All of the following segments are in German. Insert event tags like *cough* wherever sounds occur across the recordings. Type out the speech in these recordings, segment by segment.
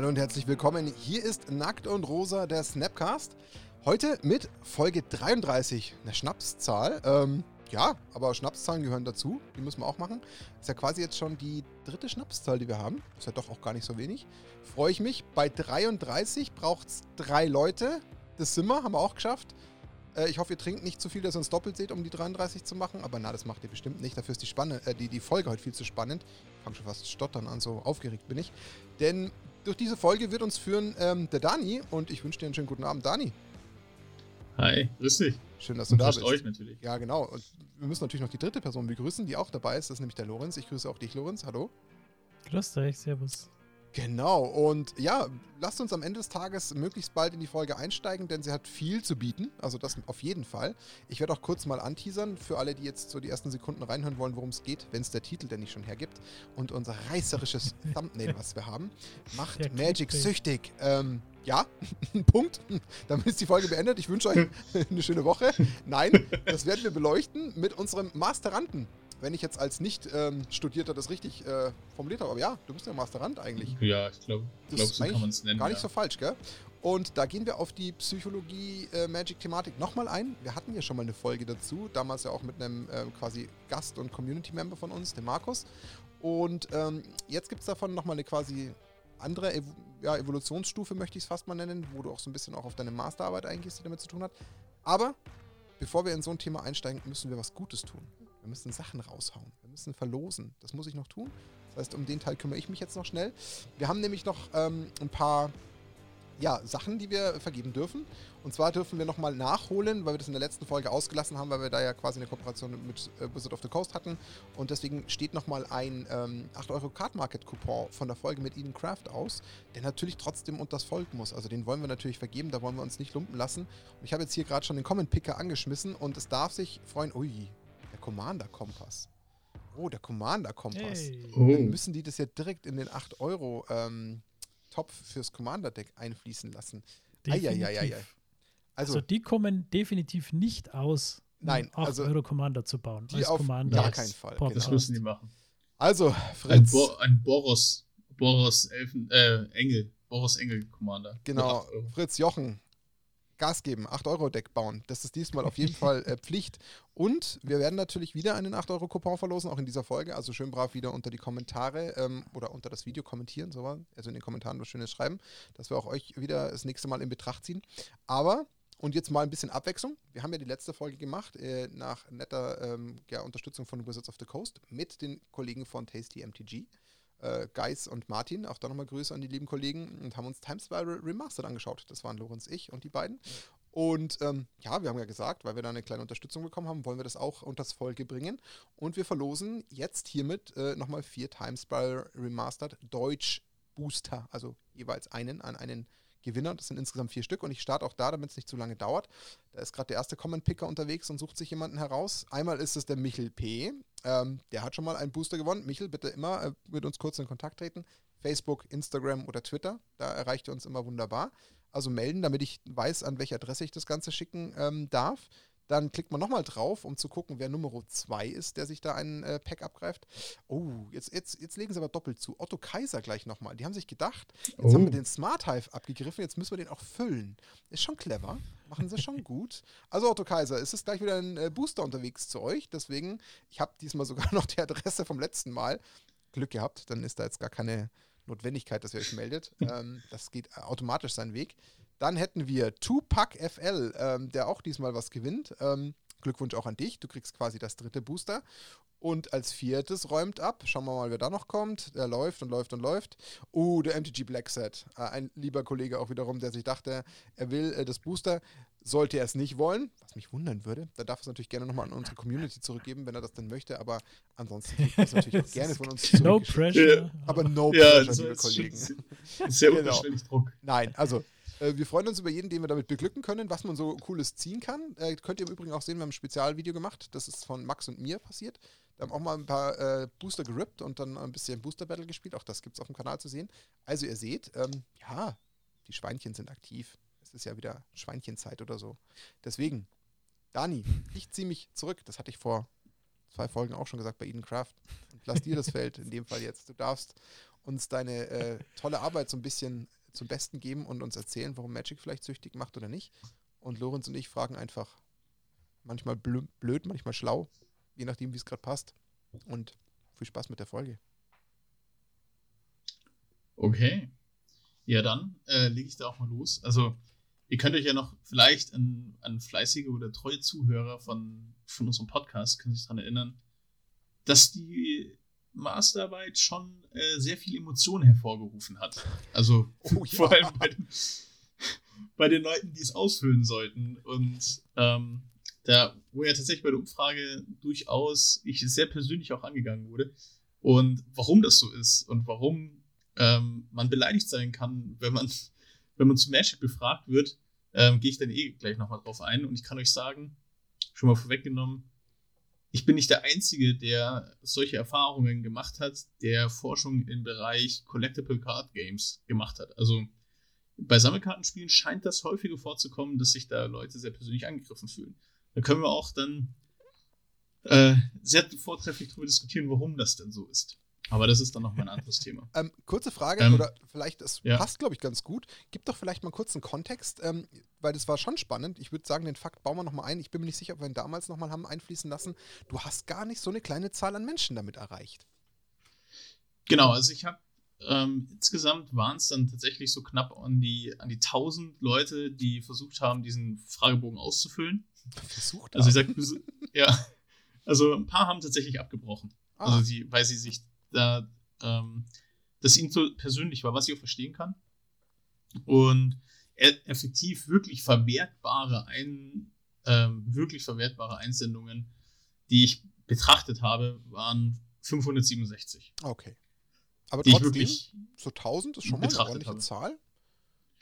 Hallo und herzlich willkommen. Hier ist Nackt und Rosa, der Snapcast. Heute mit Folge 33, eine Schnapszahl. Ähm, ja, aber Schnapszahlen gehören dazu. Die müssen wir auch machen. Ist ja quasi jetzt schon die dritte Schnapszahl, die wir haben. Ist ja doch auch gar nicht so wenig. Freue ich mich. Bei 33 braucht es drei Leute. Das sind wir, haben wir auch geschafft. Äh, ich hoffe, ihr trinkt nicht zu viel, dass ihr uns doppelt seht, um die 33 zu machen. Aber na, das macht ihr bestimmt nicht. Dafür ist die, Spanne, äh, die, die Folge heute viel zu spannend. Ich fange schon fast stottern an, so aufgeregt bin ich. Denn durch diese Folge wird uns führen ähm, der Dani. Und ich wünsche dir einen schönen guten Abend, Dani. Hi, grüß dich. Schön, dass du Und da bist. euch natürlich. Ja, genau. Und wir müssen natürlich noch die dritte Person begrüßen, die auch dabei ist. Das ist nämlich der Lorenz. Ich grüße auch dich, Lorenz. Hallo. Grüß dich, servus. Genau, und ja, lasst uns am Ende des Tages möglichst bald in die Folge einsteigen, denn sie hat viel zu bieten. Also das auf jeden Fall. Ich werde auch kurz mal anteasern für alle, die jetzt so die ersten Sekunden reinhören wollen, worum es geht, wenn es der Titel denn nicht schon hergibt. Und unser reißerisches *laughs* Thumbnail, was wir haben, macht der Magic süchtig. Ähm, ja, *laughs* Punkt. *laughs* Damit ist die Folge beendet. Ich wünsche euch eine schöne Woche. Nein, das werden wir beleuchten mit unserem Masteranten wenn ich jetzt als Nicht-Studierter ähm, das richtig äh, formuliert habe. Aber ja, du bist ja Masterand eigentlich. Ja, ich glaube, glaub, so kann man es nennen. Gar nicht ja. so falsch, gell? Und da gehen wir auf die Psychologie-Magic-Thematik äh, nochmal ein. Wir hatten ja schon mal eine Folge dazu, damals ja auch mit einem äh, quasi Gast- und Community-Member von uns, dem Markus. Und ähm, jetzt gibt es davon nochmal eine quasi andere Ev ja, Evolutionsstufe, möchte ich es fast mal nennen, wo du auch so ein bisschen auch auf deine Masterarbeit eingehst, die damit zu tun hat. Aber bevor wir in so ein Thema einsteigen, müssen wir was Gutes tun. Wir müssen Sachen raushauen. Wir müssen verlosen. Das muss ich noch tun. Das heißt, um den Teil kümmere ich mich jetzt noch schnell. Wir haben nämlich noch ähm, ein paar ja, Sachen, die wir vergeben dürfen. Und zwar dürfen wir nochmal nachholen, weil wir das in der letzten Folge ausgelassen haben, weil wir da ja quasi eine Kooperation mit äh, Wizard of the Coast hatten. Und deswegen steht nochmal ein ähm, 8 Euro Card Market Coupon von der Folge mit Eden Craft aus, der natürlich trotzdem unter das Volk muss. Also den wollen wir natürlich vergeben, da wollen wir uns nicht lumpen lassen. Und ich habe jetzt hier gerade schon den Comment Picker angeschmissen und es darf sich freuen. Ui, Commander-Kompass. Oh, der Commander-Kompass. Hey. Dann oh. müssen die das ja direkt in den 8-Euro-Topf ähm, fürs Commander-Deck einfließen lassen. Eieieiei. Also, also, die kommen definitiv nicht aus, nein, um 8 also Euro Commander zu bauen. Die auf Commander gar keinen Fall. Genau. Das müssen die machen. Also, Fritz. Ein, Bo ein Boros, Boros Elfen, äh, Engel, Boros Engel Commander. Genau, Fritz Jochen, Gas geben, 8-Euro-Deck bauen. Das ist diesmal auf jeden *laughs* Fall äh, Pflicht. Und wir werden natürlich wieder einen 8-Euro-Coupon verlosen, auch in dieser Folge. Also schön brav wieder unter die Kommentare ähm, oder unter das Video kommentieren, so, also in den Kommentaren was Schönes schreiben, dass wir auch euch wieder das nächste Mal in Betracht ziehen. Aber und jetzt mal ein bisschen Abwechslung. Wir haben ja die letzte Folge gemacht, äh, nach netter ähm, ja, Unterstützung von Wizards of the Coast mit den Kollegen von Tasty MTG äh, Geis und Martin, auch da nochmal Grüße an die lieben Kollegen und haben uns Time Spiral Remastered angeschaut. Das waren Lorenz, ich und die beiden. Und ähm, ja, wir haben ja gesagt, weil wir da eine kleine Unterstützung bekommen haben, wollen wir das auch unter das Folge bringen. Und wir verlosen jetzt hiermit äh, nochmal vier Time Spiral Remastered Deutsch Booster, also jeweils einen an einen Gewinner. Das sind insgesamt vier Stück und ich starte auch da, damit es nicht zu lange dauert. Da ist gerade der erste Comment-Picker unterwegs und sucht sich jemanden heraus. Einmal ist es der Michel P. Ähm, der hat schon mal einen Booster gewonnen. Michel, bitte immer äh, mit uns kurz in Kontakt treten. Facebook, Instagram oder Twitter. Da erreicht ihr uns immer wunderbar. Also melden, damit ich weiß, an welche Adresse ich das Ganze schicken ähm, darf. Dann klickt man nochmal drauf, um zu gucken, wer Nummer 2 ist, der sich da einen äh, Pack abgreift. Oh, jetzt, jetzt, jetzt legen sie aber doppelt zu. Otto Kaiser gleich nochmal. Die haben sich gedacht, jetzt oh. haben wir den Smart Hive abgegriffen, jetzt müssen wir den auch füllen. Ist schon clever. Machen sie schon *laughs* gut. Also Otto Kaiser, es ist gleich wieder ein äh, Booster unterwegs zu euch. Deswegen, ich habe diesmal sogar *laughs* noch die Adresse vom letzten Mal. Glück gehabt, dann ist da jetzt gar keine Notwendigkeit, dass ihr euch meldet. *laughs* ähm, das geht automatisch seinen Weg. Dann hätten wir Tupac FL, ähm, der auch diesmal was gewinnt. Ähm, Glückwunsch auch an dich. Du kriegst quasi das dritte Booster. Und als viertes räumt ab. Schauen wir mal, wer da noch kommt. Der läuft und läuft und läuft. Uh, der MTG Black Set. Äh, ein lieber Kollege auch wiederum, der sich dachte, er will äh, das Booster. Sollte er es nicht wollen, was mich wundern würde, dann darf er es natürlich gerne nochmal an unsere Community zurückgeben, wenn er das denn möchte. Aber ansonsten kriegt es natürlich auch *laughs* gerne von uns zurück. No pressure. Aber no ja, pressure, liebe Kollegen. Sehr genau. Druck. Nein, also äh, wir freuen uns über jeden, den wir damit beglücken können, was man so Cooles ziehen kann. Äh, könnt ihr im Übrigen auch sehen, wir haben ein Spezialvideo gemacht. Das ist von Max und mir passiert. Wir haben auch mal ein paar äh, Booster gerippt und dann ein bisschen Booster Battle gespielt. Auch das gibt es auf dem Kanal zu sehen. Also ihr seht, ähm, ja, die Schweinchen sind aktiv. Es ist ja wieder Schweinchenzeit oder so. Deswegen, Dani, *laughs* ich ziehe mich zurück. Das hatte ich vor zwei Folgen auch schon gesagt bei Eden Craft. Und lass dir das Feld in dem Fall jetzt. Du darfst uns deine äh, tolle Arbeit so ein bisschen zum Besten geben und uns erzählen, warum Magic vielleicht süchtig macht oder nicht. Und Lorenz und ich fragen einfach manchmal blöd, manchmal schlau, je nachdem, wie es gerade passt. Und viel Spaß mit der Folge. Okay. Ja, dann äh, lege ich da auch mal los. Also, ihr könnt euch ja noch vielleicht an, an fleißige oder treue Zuhörer von, von unserem Podcast, können sich daran erinnern, dass die Masterarbeit schon äh, sehr viel Emotionen hervorgerufen hat. Also oh, ja. *laughs* vor allem bei den, bei den, Leuten, die es ausfüllen sollten. Und ähm, da, wo ja tatsächlich bei der Umfrage durchaus ich sehr persönlich auch angegangen wurde. Und warum das so ist und warum ähm, man beleidigt sein kann, wenn man, wenn man zu Magic befragt wird, ähm, gehe ich dann eh gleich nochmal drauf ein. Und ich kann euch sagen, schon mal vorweggenommen, ich bin nicht der Einzige, der solche Erfahrungen gemacht hat, der Forschung im Bereich Collectible Card Games gemacht hat. Also bei Sammelkartenspielen scheint das häufiger vorzukommen, dass sich da Leute sehr persönlich angegriffen fühlen. Da können wir auch dann äh, sehr vortrefflich darüber diskutieren, warum das denn so ist. Aber das ist dann noch mal ein anderes Thema. Ähm, kurze Frage, ähm, oder vielleicht, das ja. passt, glaube ich, ganz gut. Gib doch vielleicht mal kurz einen Kontext, ähm, weil das war schon spannend. Ich würde sagen, den Fakt bauen wir noch mal ein. Ich bin mir nicht sicher, ob wir ihn damals noch mal haben einfließen lassen. Du hast gar nicht so eine kleine Zahl an Menschen damit erreicht. Genau, also ich habe ähm, insgesamt waren es dann tatsächlich so knapp an die, an die 1000 Leute, die versucht haben, diesen Fragebogen auszufüllen. Versucht Also ich sag, ja, also ein paar haben tatsächlich abgebrochen. Ah. Also sie, weil sie sich da, ähm, das ihnen so persönlich war, was ich auch verstehen kann. Und effektiv wirklich verwertbare ein, ähm, wirklich verwertbare Einsendungen, die ich betrachtet habe, waren 567. Okay. Aber trotzdem, wirklich so 1000 ist schon mal eine ordentliche habe. Zahl,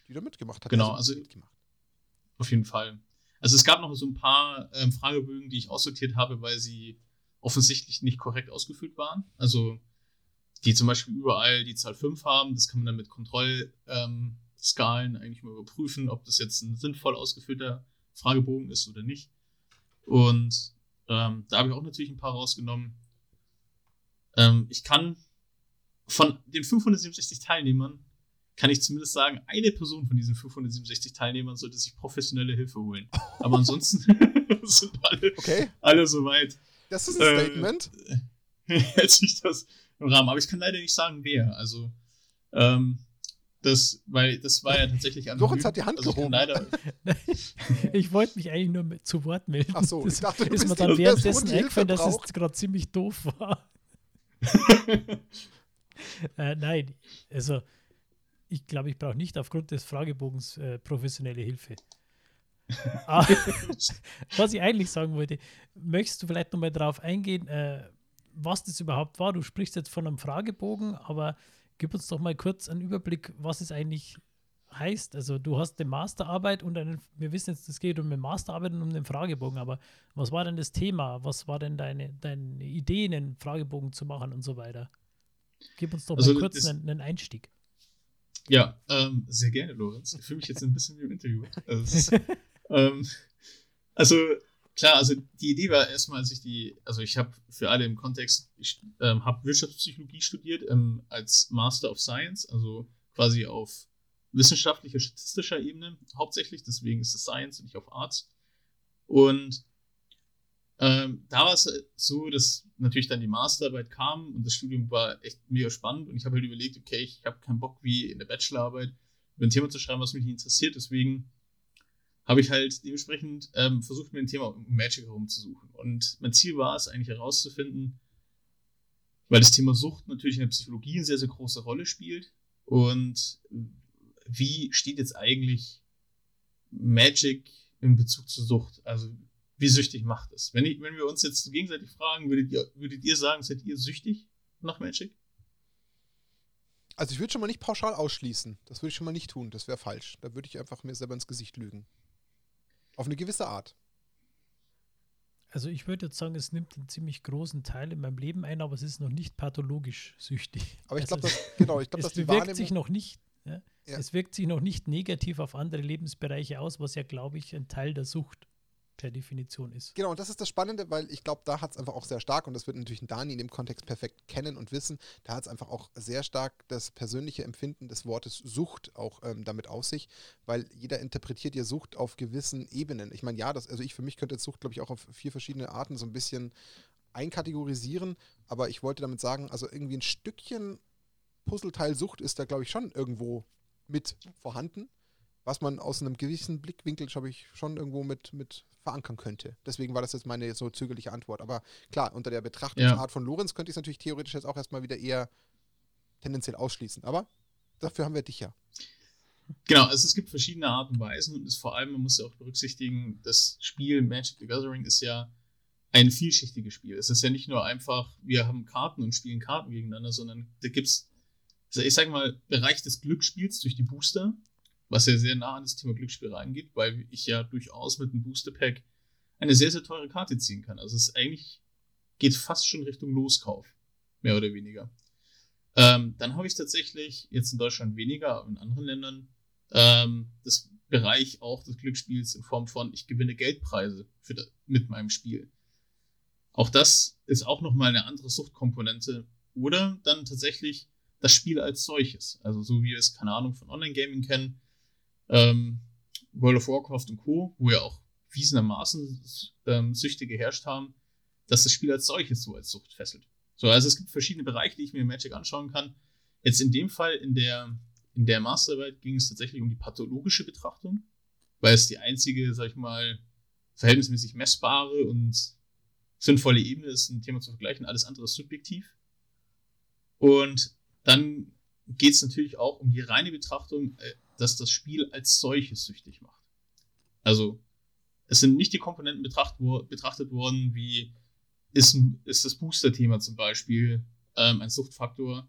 die da mitgemacht hat. Genau, also mitgemacht. auf jeden Fall. Also es gab noch so ein paar ähm, Fragebögen, die ich aussortiert habe, weil sie offensichtlich nicht korrekt ausgefüllt waren. Also die zum Beispiel überall die Zahl 5 haben. Das kann man dann mit Kontrollskalen ähm, eigentlich mal überprüfen, ob das jetzt ein sinnvoll ausgeführter Fragebogen ist oder nicht. Und ähm, da habe ich auch natürlich ein paar rausgenommen. Ähm, ich kann von den 567 Teilnehmern, kann ich zumindest sagen, eine Person von diesen 567 Teilnehmern sollte sich professionelle Hilfe holen. Aber ansonsten *laughs* sind alle, okay. alle soweit. Das ist ein Statement. *laughs* Äh, hält sich das im Rahmen. Aber ich kann leider nicht sagen, wer. Also, ähm, das, weil das war ja tatsächlich anonym. Lorenz hat die Hand also gehoben. Leider ich wollte mich eigentlich nur mit, zu Wort melden. Ach so, ich dachte, du ist mir dann währenddessen eingefallen, dass es gerade ziemlich doof war. *laughs* äh, nein, also ich glaube, ich brauche nicht aufgrund des Fragebogens äh, professionelle Hilfe. Ah, *laughs* was ich eigentlich sagen wollte, möchtest du vielleicht nochmal darauf eingehen, äh, was das überhaupt war. Du sprichst jetzt von einem Fragebogen, aber gib uns doch mal kurz einen Überblick, was es eigentlich heißt. Also du hast eine Masterarbeit und einen, wir wissen jetzt, es geht um eine Masterarbeit und um den Fragebogen, aber was war denn das Thema? Was war denn deine, deine Idee, einen Fragebogen zu machen und so weiter? Gib uns doch also mal kurz einen, einen, Einstieg. Ja, ähm, sehr gerne, Lorenz. Ich fühle mich jetzt ein bisschen wie im Interview. Also, *laughs* ähm, also klar, also die Idee war erstmal, als ich die, also ich habe für alle im Kontext, ich ähm, habe Wirtschaftspsychologie studiert ähm, als Master of Science, also quasi auf wissenschaftlicher, statistischer Ebene hauptsächlich, deswegen ist es Science und nicht auf Arts. Und ähm, da war es so, dass natürlich dann die Masterarbeit kam und das Studium war echt mega spannend und ich habe halt überlegt, okay, ich habe keinen Bock wie in der Bachelorarbeit über ein Thema zu schreiben, was mich nicht interessiert, deswegen habe ich halt dementsprechend ähm, versucht, mir ein Thema um Magic herumzusuchen. Und mein Ziel war es eigentlich herauszufinden, weil das Thema Sucht natürlich in der Psychologie eine sehr, sehr große Rolle spielt. Und wie steht jetzt eigentlich Magic in Bezug zur Sucht? Also wie süchtig macht es? Wenn, wenn wir uns jetzt gegenseitig fragen, würdet ihr, würdet ihr sagen, seid ihr süchtig nach Magic? Also ich würde schon mal nicht pauschal ausschließen. Das würde ich schon mal nicht tun. Das wäre falsch. Da würde ich einfach mir selber ins Gesicht lügen. Auf eine gewisse Art. Also ich würde jetzt sagen, es nimmt einen ziemlich großen Teil in meinem Leben ein, aber es ist noch nicht pathologisch süchtig. Aber ich glaube, also das, genau, ich glaube, *laughs* dass die wirkt sich noch nicht, ja, ja. es wirkt sich noch nicht negativ auf andere Lebensbereiche aus, was ja, glaube ich, ein Teil der Sucht per Definition ist. Genau, und das ist das Spannende, weil ich glaube, da hat es einfach auch sehr stark, und das wird natürlich Dani in dem Kontext perfekt kennen und wissen, da hat es einfach auch sehr stark das persönliche Empfinden des Wortes Sucht auch ähm, damit aus sich, weil jeder interpretiert ja Sucht auf gewissen Ebenen. Ich meine, ja, das, also ich für mich könnte jetzt Sucht, glaube ich, auch auf vier verschiedene Arten so ein bisschen einkategorisieren, aber ich wollte damit sagen, also irgendwie ein Stückchen Puzzleteil Sucht ist da, glaube ich, schon irgendwo mit vorhanden was man aus einem gewissen Blickwinkel, glaube ich, schon irgendwo mit, mit verankern könnte. Deswegen war das jetzt meine so zögerliche Antwort. Aber klar, unter der Betrachtungsart ja. von Lorenz könnte ich es natürlich theoretisch jetzt auch erstmal wieder eher tendenziell ausschließen. Aber dafür haben wir dich ja. Genau, also es gibt verschiedene Arten und Weisen und ist vor allem, man muss ja auch berücksichtigen, das Spiel Magic the Gathering ist ja ein vielschichtiges Spiel. Es ist ja nicht nur einfach, wir haben Karten und spielen Karten gegeneinander, sondern da gibt es, also ich sage mal, Bereich des Glücksspiels durch die Booster, was ja sehr nah an das Thema Glücksspiel reingeht, weil ich ja durchaus mit einem Booster Pack eine sehr, sehr teure Karte ziehen kann. Also es eigentlich geht fast schon Richtung Loskauf, mehr oder weniger. Ähm, dann habe ich tatsächlich jetzt in Deutschland weniger, aber in anderen Ländern ähm, das Bereich auch des Glücksspiels in Form von ich gewinne Geldpreise für mit meinem Spiel. Auch das ist auch nochmal eine andere Suchtkomponente. Oder dann tatsächlich das Spiel als solches. Also so wie wir es, keine Ahnung, von Online-Gaming kennen, ähm, World of Warcraft und Co., wo ja auch wiesenermaßen ähm, Süchte geherrscht haben, dass das Spiel als solches so als Sucht fesselt. So, also es gibt verschiedene Bereiche, die ich mir in Magic anschauen kann. Jetzt in dem Fall, in der, in der Masterarbeit ging es tatsächlich um die pathologische Betrachtung, weil es die einzige, sag ich mal, verhältnismäßig messbare und sinnvolle Ebene ist, ein Thema zu vergleichen. Alles andere ist subjektiv. Und dann geht es natürlich auch um die reine Betrachtung, äh, dass das Spiel als solches süchtig macht. Also, es sind nicht die Komponenten betracht, wo, betrachtet worden, wie ist, ist das Booster-Thema zum Beispiel ähm, ein Suchtfaktor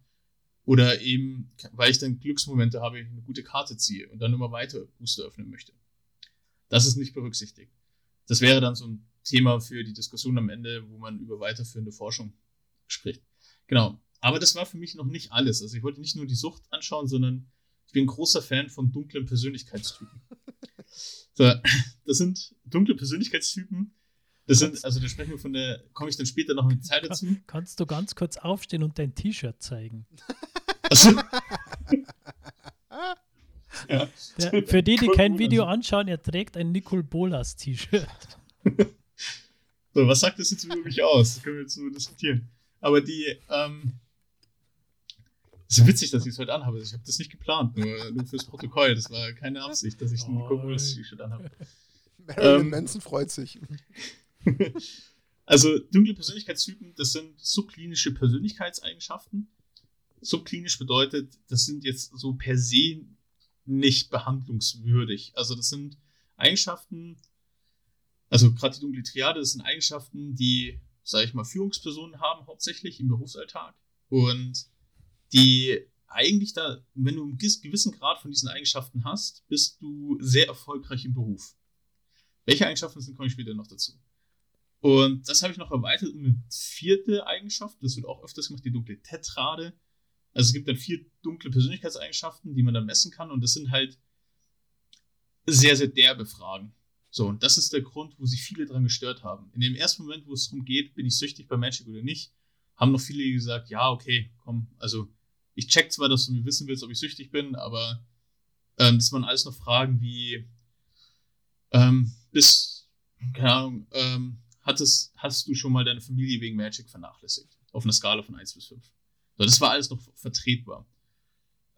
oder eben, weil ich dann Glücksmomente habe, eine gute Karte ziehe und dann immer weiter Booster öffnen möchte. Das ist nicht berücksichtigt. Das wäre dann so ein Thema für die Diskussion am Ende, wo man über weiterführende Forschung spricht. Genau. Aber das war für mich noch nicht alles. Also ich wollte nicht nur die Sucht anschauen, sondern ich bin großer Fan von dunklen Persönlichkeitstypen. So, das sind dunkle Persönlichkeitstypen. Das sind, also da sprechen wir von der, komme ich dann später noch mit Zeit dazu. Kannst du ganz kurz aufstehen und dein T-Shirt zeigen? Also, *laughs* ja. Der, für die, die kein Video anschauen, er trägt ein Nicole Bolas T-Shirt. *laughs* So, was sagt das jetzt über mich aus? Das können wir jetzt so diskutieren. Aber die, ähm, es ist witzig, dass ich es heute anhabe. Ich habe das nicht geplant, nur, nur, fürs Protokoll. Das war keine Absicht, dass ich ein cooles T-Shirt anhabe. Marilyn ähm, Manson freut sich. *laughs* also, dunkle Persönlichkeitstypen, das sind subklinische Persönlichkeitseigenschaften. Subklinisch bedeutet, das sind jetzt so per se nicht behandlungswürdig. Also, das sind Eigenschaften, also gerade die dunkle Triade, das sind Eigenschaften, die, sage ich mal, Führungspersonen haben, hauptsächlich im Berufsalltag. Und die eigentlich da, wenn du einen gewissen Grad von diesen Eigenschaften hast, bist du sehr erfolgreich im Beruf. Welche Eigenschaften sind, komme ich später noch dazu. Und das habe ich noch erweitert um eine vierte Eigenschaft, das wird auch öfters gemacht, die dunkle Tetrade. Also es gibt dann vier dunkle Persönlichkeitseigenschaften, die man dann messen kann und das sind halt sehr, sehr derbe Fragen. So, und das ist der Grund, wo sich viele dran gestört haben. In dem ersten Moment, wo es darum geht, bin ich süchtig bei Magic oder nicht, haben noch viele gesagt, ja, okay, komm, also ich check zwar, dass du mir wissen willst, ob ich süchtig bin, aber ähm, das waren alles noch Fragen wie ähm, bis, keine Ahnung, ähm, hattest, hast du schon mal deine Familie wegen Magic vernachlässigt? Auf einer Skala von 1 bis 5. So, das war alles noch vertretbar.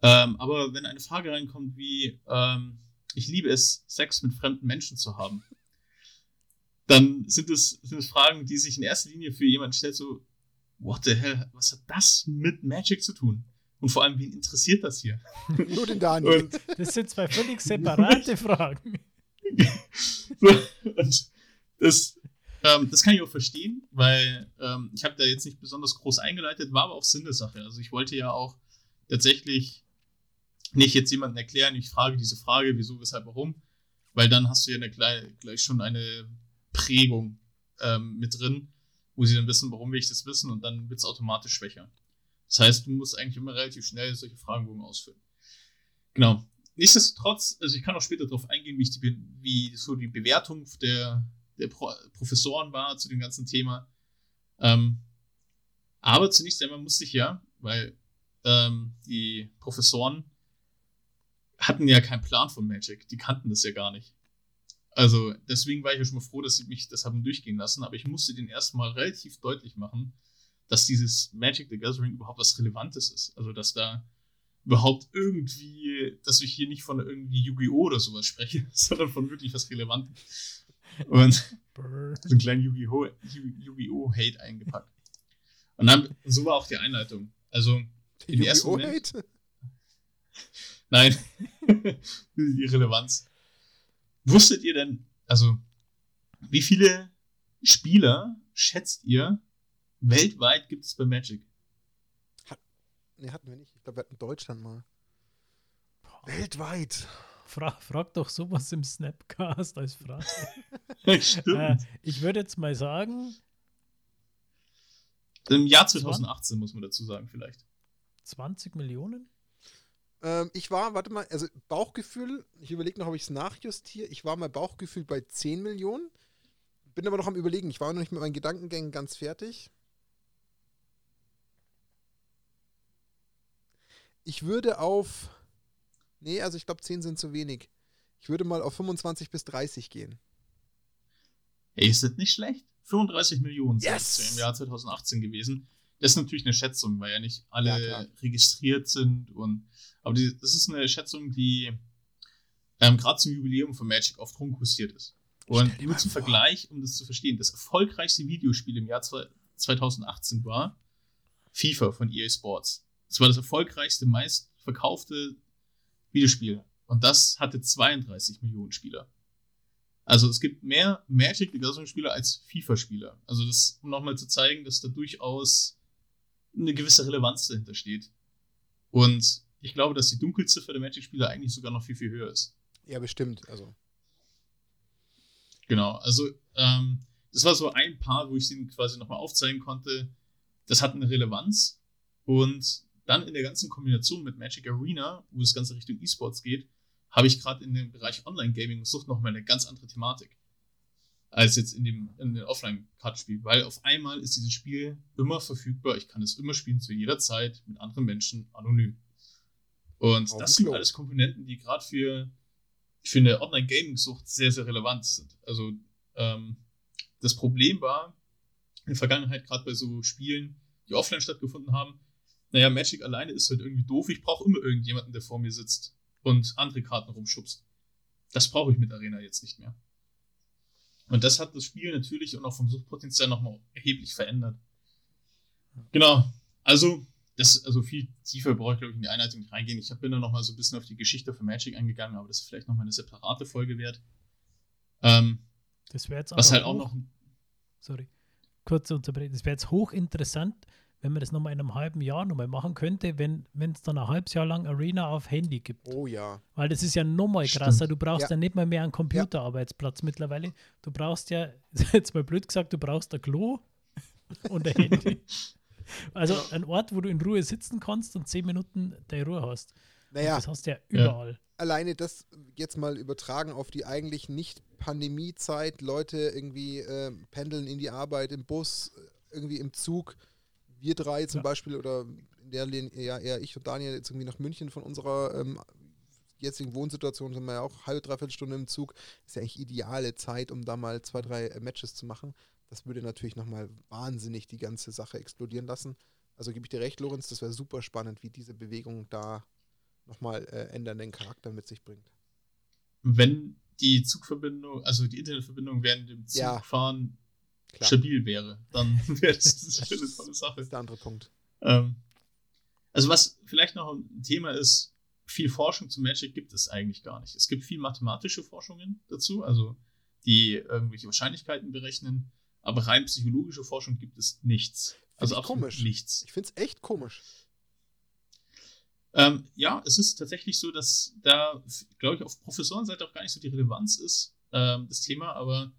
Ähm, aber wenn eine Frage reinkommt wie, ähm, ich liebe es, Sex mit fremden Menschen zu haben, dann sind es, sind es Fragen, die sich in erster Linie für jemanden stellt, so, what the hell, was hat das mit Magic zu tun? Und vor allem, wen interessiert das hier? *laughs* Nur den Daniel. Und das sind zwei völlig separate Fragen. *laughs* und das, ähm, das kann ich auch verstehen, weil ähm, ich habe da jetzt nicht besonders groß eingeleitet, war aber auch Sinn der Sache. Also ich wollte ja auch tatsächlich nicht jetzt jemanden erklären, ich frage diese Frage, wieso, weshalb, warum, weil dann hast du ja eine, gleich, gleich schon eine Prägung ähm, mit drin, wo sie dann wissen, warum will ich das wissen und dann wird es automatisch schwächer. Das heißt, du musst eigentlich immer relativ schnell solche Fragenbogen ausfüllen. Genau. Nichtsdestotrotz, also ich kann auch später darauf eingehen, wie, ich die, wie so die Bewertung der, der Pro Professoren war zu dem ganzen Thema. Ähm, aber zunächst einmal musste ich ja, weil ähm, die Professoren hatten ja keinen Plan von Magic, die kannten das ja gar nicht. Also deswegen war ich ja schon mal froh, dass sie mich das haben durchgehen lassen, aber ich musste den erstmal relativ deutlich machen, dass dieses Magic the Gathering überhaupt was Relevantes ist. Also dass da überhaupt irgendwie, dass ich hier nicht von irgendwie Yu-Gi-Oh! oder sowas spreche, *laughs* sondern von wirklich was Relevantem. Und so einen kleinen Yu-Gi-Oh! Yu Hate eingepackt. Und dann, so war auch die Einleitung. Also, in die ersten Hate? Nein, *laughs* die Relevanz. Wusstet ihr denn, also, wie viele Spieler schätzt ihr, weltweit gibt es bei Magic? Hat, nee, hatten wir nicht. Ich glaube, wir hatten Deutschland mal. Boah. Weltweit. Fra frag doch sowas im Snapcast als Frage. *laughs* Stimmt. Äh, ich würde jetzt mal sagen. Im Jahr 2018 muss man dazu sagen, vielleicht. 20 Millionen? Ähm, ich war, warte mal, also Bauchgefühl, ich überlege noch, ob ich es nachjustiere. Ich war mal Bauchgefühl bei 10 Millionen. Bin aber noch am Überlegen. Ich war noch nicht mit meinen Gedankengängen ganz fertig. Ich würde auf. Nee, also ich glaube 10 sind zu wenig. Ich würde mal auf 25 bis 30 gehen. Ey, ist das nicht schlecht? 35 Millionen yes! sind im Jahr 2018 gewesen. Das ist natürlich eine Schätzung, weil ja nicht alle ja, registriert sind und aber die, das ist eine Schätzung, die ähm, gerade zum Jubiläum von Magic oft rumkursiert ist. Und nur zum vor. Vergleich, um das zu verstehen, das erfolgreichste Videospiel im Jahr 2018 war FIFA von EA Sports. Das war das erfolgreichste, meistverkaufte Videospiel. Und das hatte 32 Millionen Spieler. Also es gibt mehr Magic the Gathering Spieler als FIFA Spieler. Also das, um nochmal zu zeigen, dass da durchaus eine gewisse Relevanz dahinter steht. Und ich glaube, dass die Dunkelziffer der Magic-Spieler eigentlich sogar noch viel, viel höher ist. Ja, bestimmt. Also. Genau, also ähm, das war so ein Paar, wo ich den quasi nochmal aufzeigen konnte. Das hat eine Relevanz. Und dann in der ganzen Kombination mit Magic Arena, wo das Ganze Richtung E-Sports geht, habe ich gerade in dem Bereich Online-Gaming und Sucht nochmal eine ganz andere Thematik als jetzt in dem, in dem Offline-Kartenspiel, weil auf einmal ist dieses Spiel immer verfügbar. Ich kann es immer spielen zu jeder Zeit mit anderen Menschen anonym. Und Auf das sind alles Komponenten, die gerade für, für eine Online-Gaming-Sucht sehr, sehr relevant sind. Also ähm, das Problem war in der Vergangenheit, gerade bei so Spielen, die offline stattgefunden haben, naja, Magic alleine ist halt irgendwie doof. Ich brauche immer irgendjemanden, der vor mir sitzt und andere Karten rumschubst. Das brauche ich mit Arena jetzt nicht mehr. Und das hat das Spiel natürlich und auch vom Suchtpotenzial nochmal erheblich verändert. Genau. Also, das, also viel tiefer brauche ich, glaube ich, in die Einleitung nicht reingehen. Ich bin da nochmal so ein bisschen auf die Geschichte von Magic eingegangen, aber das ist vielleicht nochmal eine separate Folge wert. Ähm, das wäre jetzt was halt auch noch. Sorry, kurze Unterbrechung. Das wäre jetzt hochinteressant, wenn man das nochmal in einem halben Jahr nochmal machen könnte, wenn es dann ein halbes Jahr lang Arena auf Handy gibt. Oh ja. Weil das ist ja nochmal krasser. Du brauchst ja. ja nicht mal mehr einen Computerarbeitsplatz ja. mittlerweile. Du brauchst ja, *laughs* jetzt mal blöd gesagt, du brauchst ein Klo *laughs* und ein Handy. Also ein Ort, wo du in Ruhe sitzen kannst und zehn Minuten deine Ruhe hast. Naja. Und das hast du ja überall. Ja. Alleine das jetzt mal übertragen auf die eigentlich nicht Pandemiezeit, Leute irgendwie äh, pendeln in die Arbeit, im Bus, irgendwie im Zug. Wir drei zum ja. Beispiel oder in der Linie, ja, eher ich und Daniel jetzt irgendwie nach München von unserer ähm, jetzigen Wohnsituation sind wir ja auch halbe, dreiviertel Stunde im Zug. Ist ja eigentlich ideale Zeit, um da mal zwei, drei äh, Matches zu machen. Das würde natürlich nochmal wahnsinnig die ganze Sache explodieren lassen. Also gebe ich dir recht, Lorenz, das wäre super spannend, wie diese Bewegung da nochmal äh, ändernden Charakter mit sich bringt. Wenn die Zugverbindung, also die Internetverbindung während dem Zugfahren Klar. stabil wäre, dann *laughs* wäre das, das eine tolle Sache. Das ist der andere Punkt. Ähm, also was vielleicht noch ein Thema ist, viel Forschung zu Magic gibt es eigentlich gar nicht. Es gibt viel mathematische Forschungen dazu, also die irgendwelche Wahrscheinlichkeiten berechnen. Aber rein psychologische Forschung gibt es nichts. Also absolut komisch. nichts. Ich finde es echt komisch. Ähm, ja, es ist tatsächlich so, dass da, glaube ich, auf Professorenseite auch gar nicht so die Relevanz ist, ähm, das Thema, aber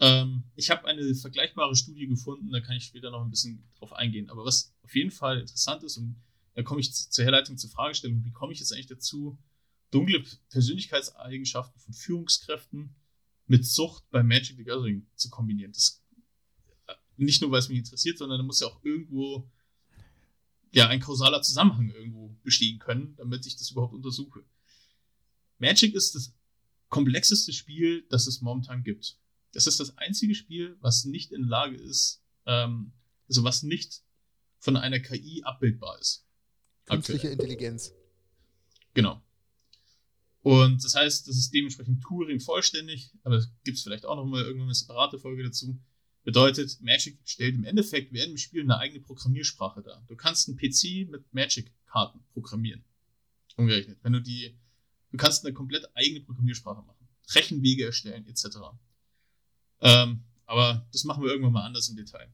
ähm, ich habe eine vergleichbare Studie gefunden, da kann ich später noch ein bisschen drauf eingehen. Aber was auf jeden Fall interessant ist, und da komme ich zur Herleitung zur Fragestellung, wie komme ich jetzt eigentlich dazu, dunkle Persönlichkeitseigenschaften von Führungskräften mit Sucht bei Magic the Gathering zu kombinieren. Das, äh, nicht nur, weil es mich interessiert, sondern da muss ja auch irgendwo ja, ein kausaler Zusammenhang irgendwo bestehen können, damit ich das überhaupt untersuche. Magic ist das komplexeste Spiel, das es momentan gibt. Das ist das einzige Spiel, was nicht in der Lage ist, ähm, also was nicht von einer KI abbildbar ist. Künstliche Intelligenz. Genau. Und das heißt, das ist dementsprechend Turing vollständig, aber es gibt vielleicht auch noch mal irgendwann eine separate Folge dazu. Bedeutet, Magic stellt im Endeffekt während dem Spiel eine eigene Programmiersprache dar. Du kannst einen PC mit Magic-Karten programmieren. Umgerechnet. Wenn du die, du kannst eine komplett eigene Programmiersprache machen. Rechenwege erstellen, etc. Ähm, aber das machen wir irgendwann mal anders im Detail.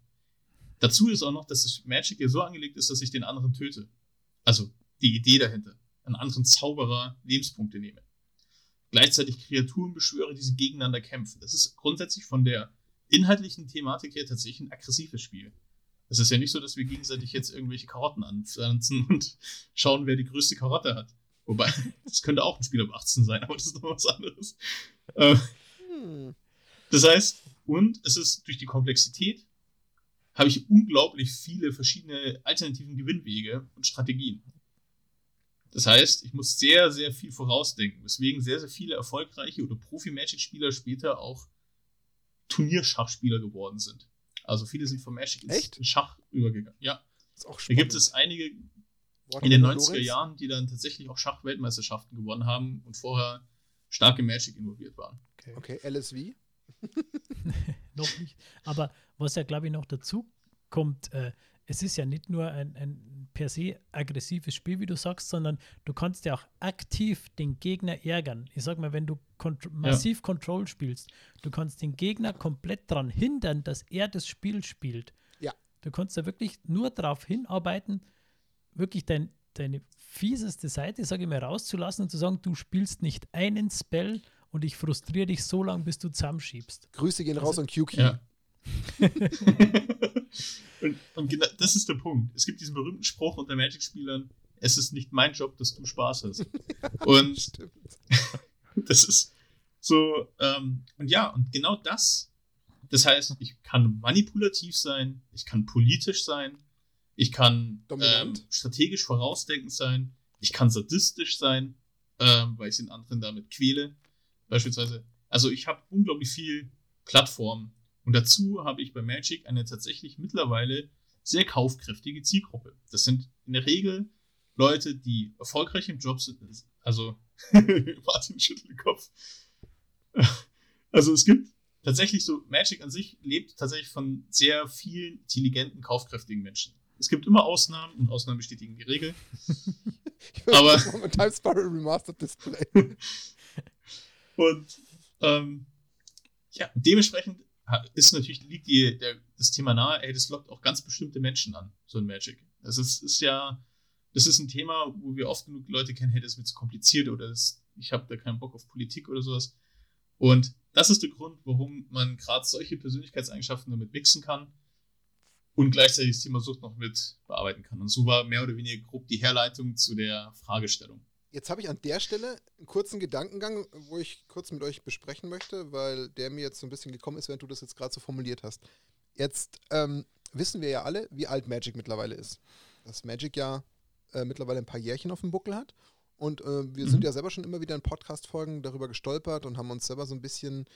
Dazu ist auch noch, dass das Magic hier so angelegt ist, dass ich den anderen töte. Also die Idee dahinter. Einen anderen Zauberer Lebenspunkte nehme. Gleichzeitig Kreaturen beschwöre, die sie gegeneinander kämpfen. Das ist grundsätzlich von der inhaltlichen Thematik her tatsächlich ein aggressives Spiel. Es ist ja nicht so, dass wir gegenseitig jetzt irgendwelche Karotten anpflanzen *laughs* und schauen, wer die größte Karotte hat. Wobei, *laughs* das könnte auch ein Spiel ab 18 sein, aber das ist noch was anderes. Ähm, hm. Das heißt, und es ist durch die Komplexität habe ich unglaublich viele verschiedene alternativen Gewinnwege und Strategien. Das heißt, ich muss sehr, sehr viel vorausdenken, weswegen sehr, sehr viele erfolgreiche oder Profi-Magic-Spieler später auch Turnierschachspieler geworden sind. Also viele sind vom Magic ins Schach übergegangen. Ja. Ist auch Da gibt es einige in den 90er Lorenz? Jahren, die dann tatsächlich auch Schachweltmeisterschaften gewonnen haben und vorher stark im Magic involviert waren. Okay, okay. LSV? *laughs* noch nicht. Aber was ja, glaube ich, noch dazu kommt, äh, es ist ja nicht nur ein, ein per se aggressives Spiel, wie du sagst, sondern du kannst ja auch aktiv den Gegner ärgern. Ich sag mal, wenn du kont massiv ja. Control spielst, du kannst den Gegner komplett daran hindern, dass er das Spiel spielt. Ja. Du kannst da wirklich nur darauf hinarbeiten, wirklich dein, deine fieseste Seite, sage ich mal, rauszulassen und zu sagen, du spielst nicht einen Spell und ich frustriere dich so lange, bis du zusammenschiebst. Grüße gehen raus also, an QQ. Ja. *laughs* und, und genau, das ist der Punkt. Es gibt diesen berühmten Spruch unter Magic-Spielern: Es ist nicht mein Job, dass du Spaß hast. *laughs* Und *laughs* das ist so, ähm, und ja, und genau das. Das heißt, ich kann manipulativ sein, ich kann politisch sein, ich kann ähm, strategisch vorausdenkend sein, ich kann sadistisch sein, ähm, weil ich den anderen damit quäle, beispielsweise. Also ich habe unglaublich viel Plattform, und dazu habe ich bei Magic eine tatsächlich mittlerweile sehr kaufkräftige Zielgruppe. Das sind in der Regel Leute, die erfolgreich im Job sind. Also, *laughs* Martin schüttelt den Kopf. Also, es gibt tatsächlich so, Magic an sich lebt tatsächlich von sehr vielen intelligenten, kaufkräftigen Menschen. Es gibt immer Ausnahmen und Ausnahmen bestätigen die Regel. *laughs* aber. Time Spiral Remastered Display. *laughs* und, ähm, ja, dementsprechend ist natürlich, liegt die, der, das Thema nahe, ey, das lockt auch ganz bestimmte Menschen an, so ein Magic. Das ist, ist ja, das ist ein Thema, wo wir oft genug Leute kennen, hey, das ist mir zu kompliziert oder das, ich habe da keinen Bock auf Politik oder sowas. Und das ist der Grund, warum man gerade solche Persönlichkeitseigenschaften damit mixen kann und gleichzeitig das Thema Sucht noch mit bearbeiten kann. Und so war mehr oder weniger grob die Herleitung zu der Fragestellung. Jetzt habe ich an der Stelle einen kurzen Gedankengang, wo ich kurz mit euch besprechen möchte, weil der mir jetzt so ein bisschen gekommen ist, wenn du das jetzt gerade so formuliert hast. Jetzt ähm, wissen wir ja alle, wie alt Magic mittlerweile ist. Dass Magic ja äh, mittlerweile ein paar Jährchen auf dem Buckel hat. Und äh, wir mhm. sind ja selber schon immer wieder in Podcast-Folgen darüber gestolpert und haben uns selber so ein bisschen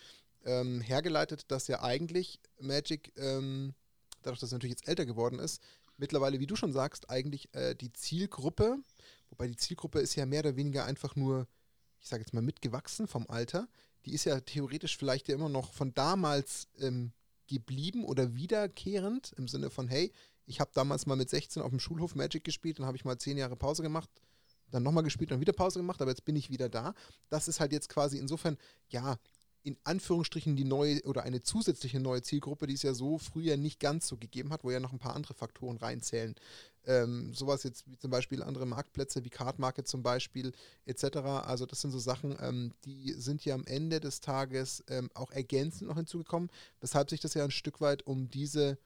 ähm, hergeleitet, dass ja eigentlich Magic, ähm, dadurch, dass es natürlich jetzt älter geworden ist, mittlerweile, wie du schon sagst, eigentlich äh, die Zielgruppe Wobei die Zielgruppe ist ja mehr oder weniger einfach nur, ich sage jetzt mal, mitgewachsen vom Alter. Die ist ja theoretisch vielleicht ja immer noch von damals ähm, geblieben oder wiederkehrend im Sinne von, hey, ich habe damals mal mit 16 auf dem Schulhof Magic gespielt, dann habe ich mal 10 Jahre Pause gemacht, dann nochmal gespielt, dann wieder Pause gemacht, aber jetzt bin ich wieder da. Das ist halt jetzt quasi insofern, ja, in Anführungsstrichen die neue oder eine zusätzliche neue Zielgruppe, die es ja so früher nicht ganz so gegeben hat, wo ja noch ein paar andere Faktoren reinzählen. Ähm, sowas jetzt wie zum Beispiel andere Marktplätze wie Card Market zum Beispiel etc. Also das sind so Sachen, ähm, die sind ja am Ende des Tages ähm, auch ergänzend noch hinzugekommen, weshalb sich das ja ein Stück weit um diese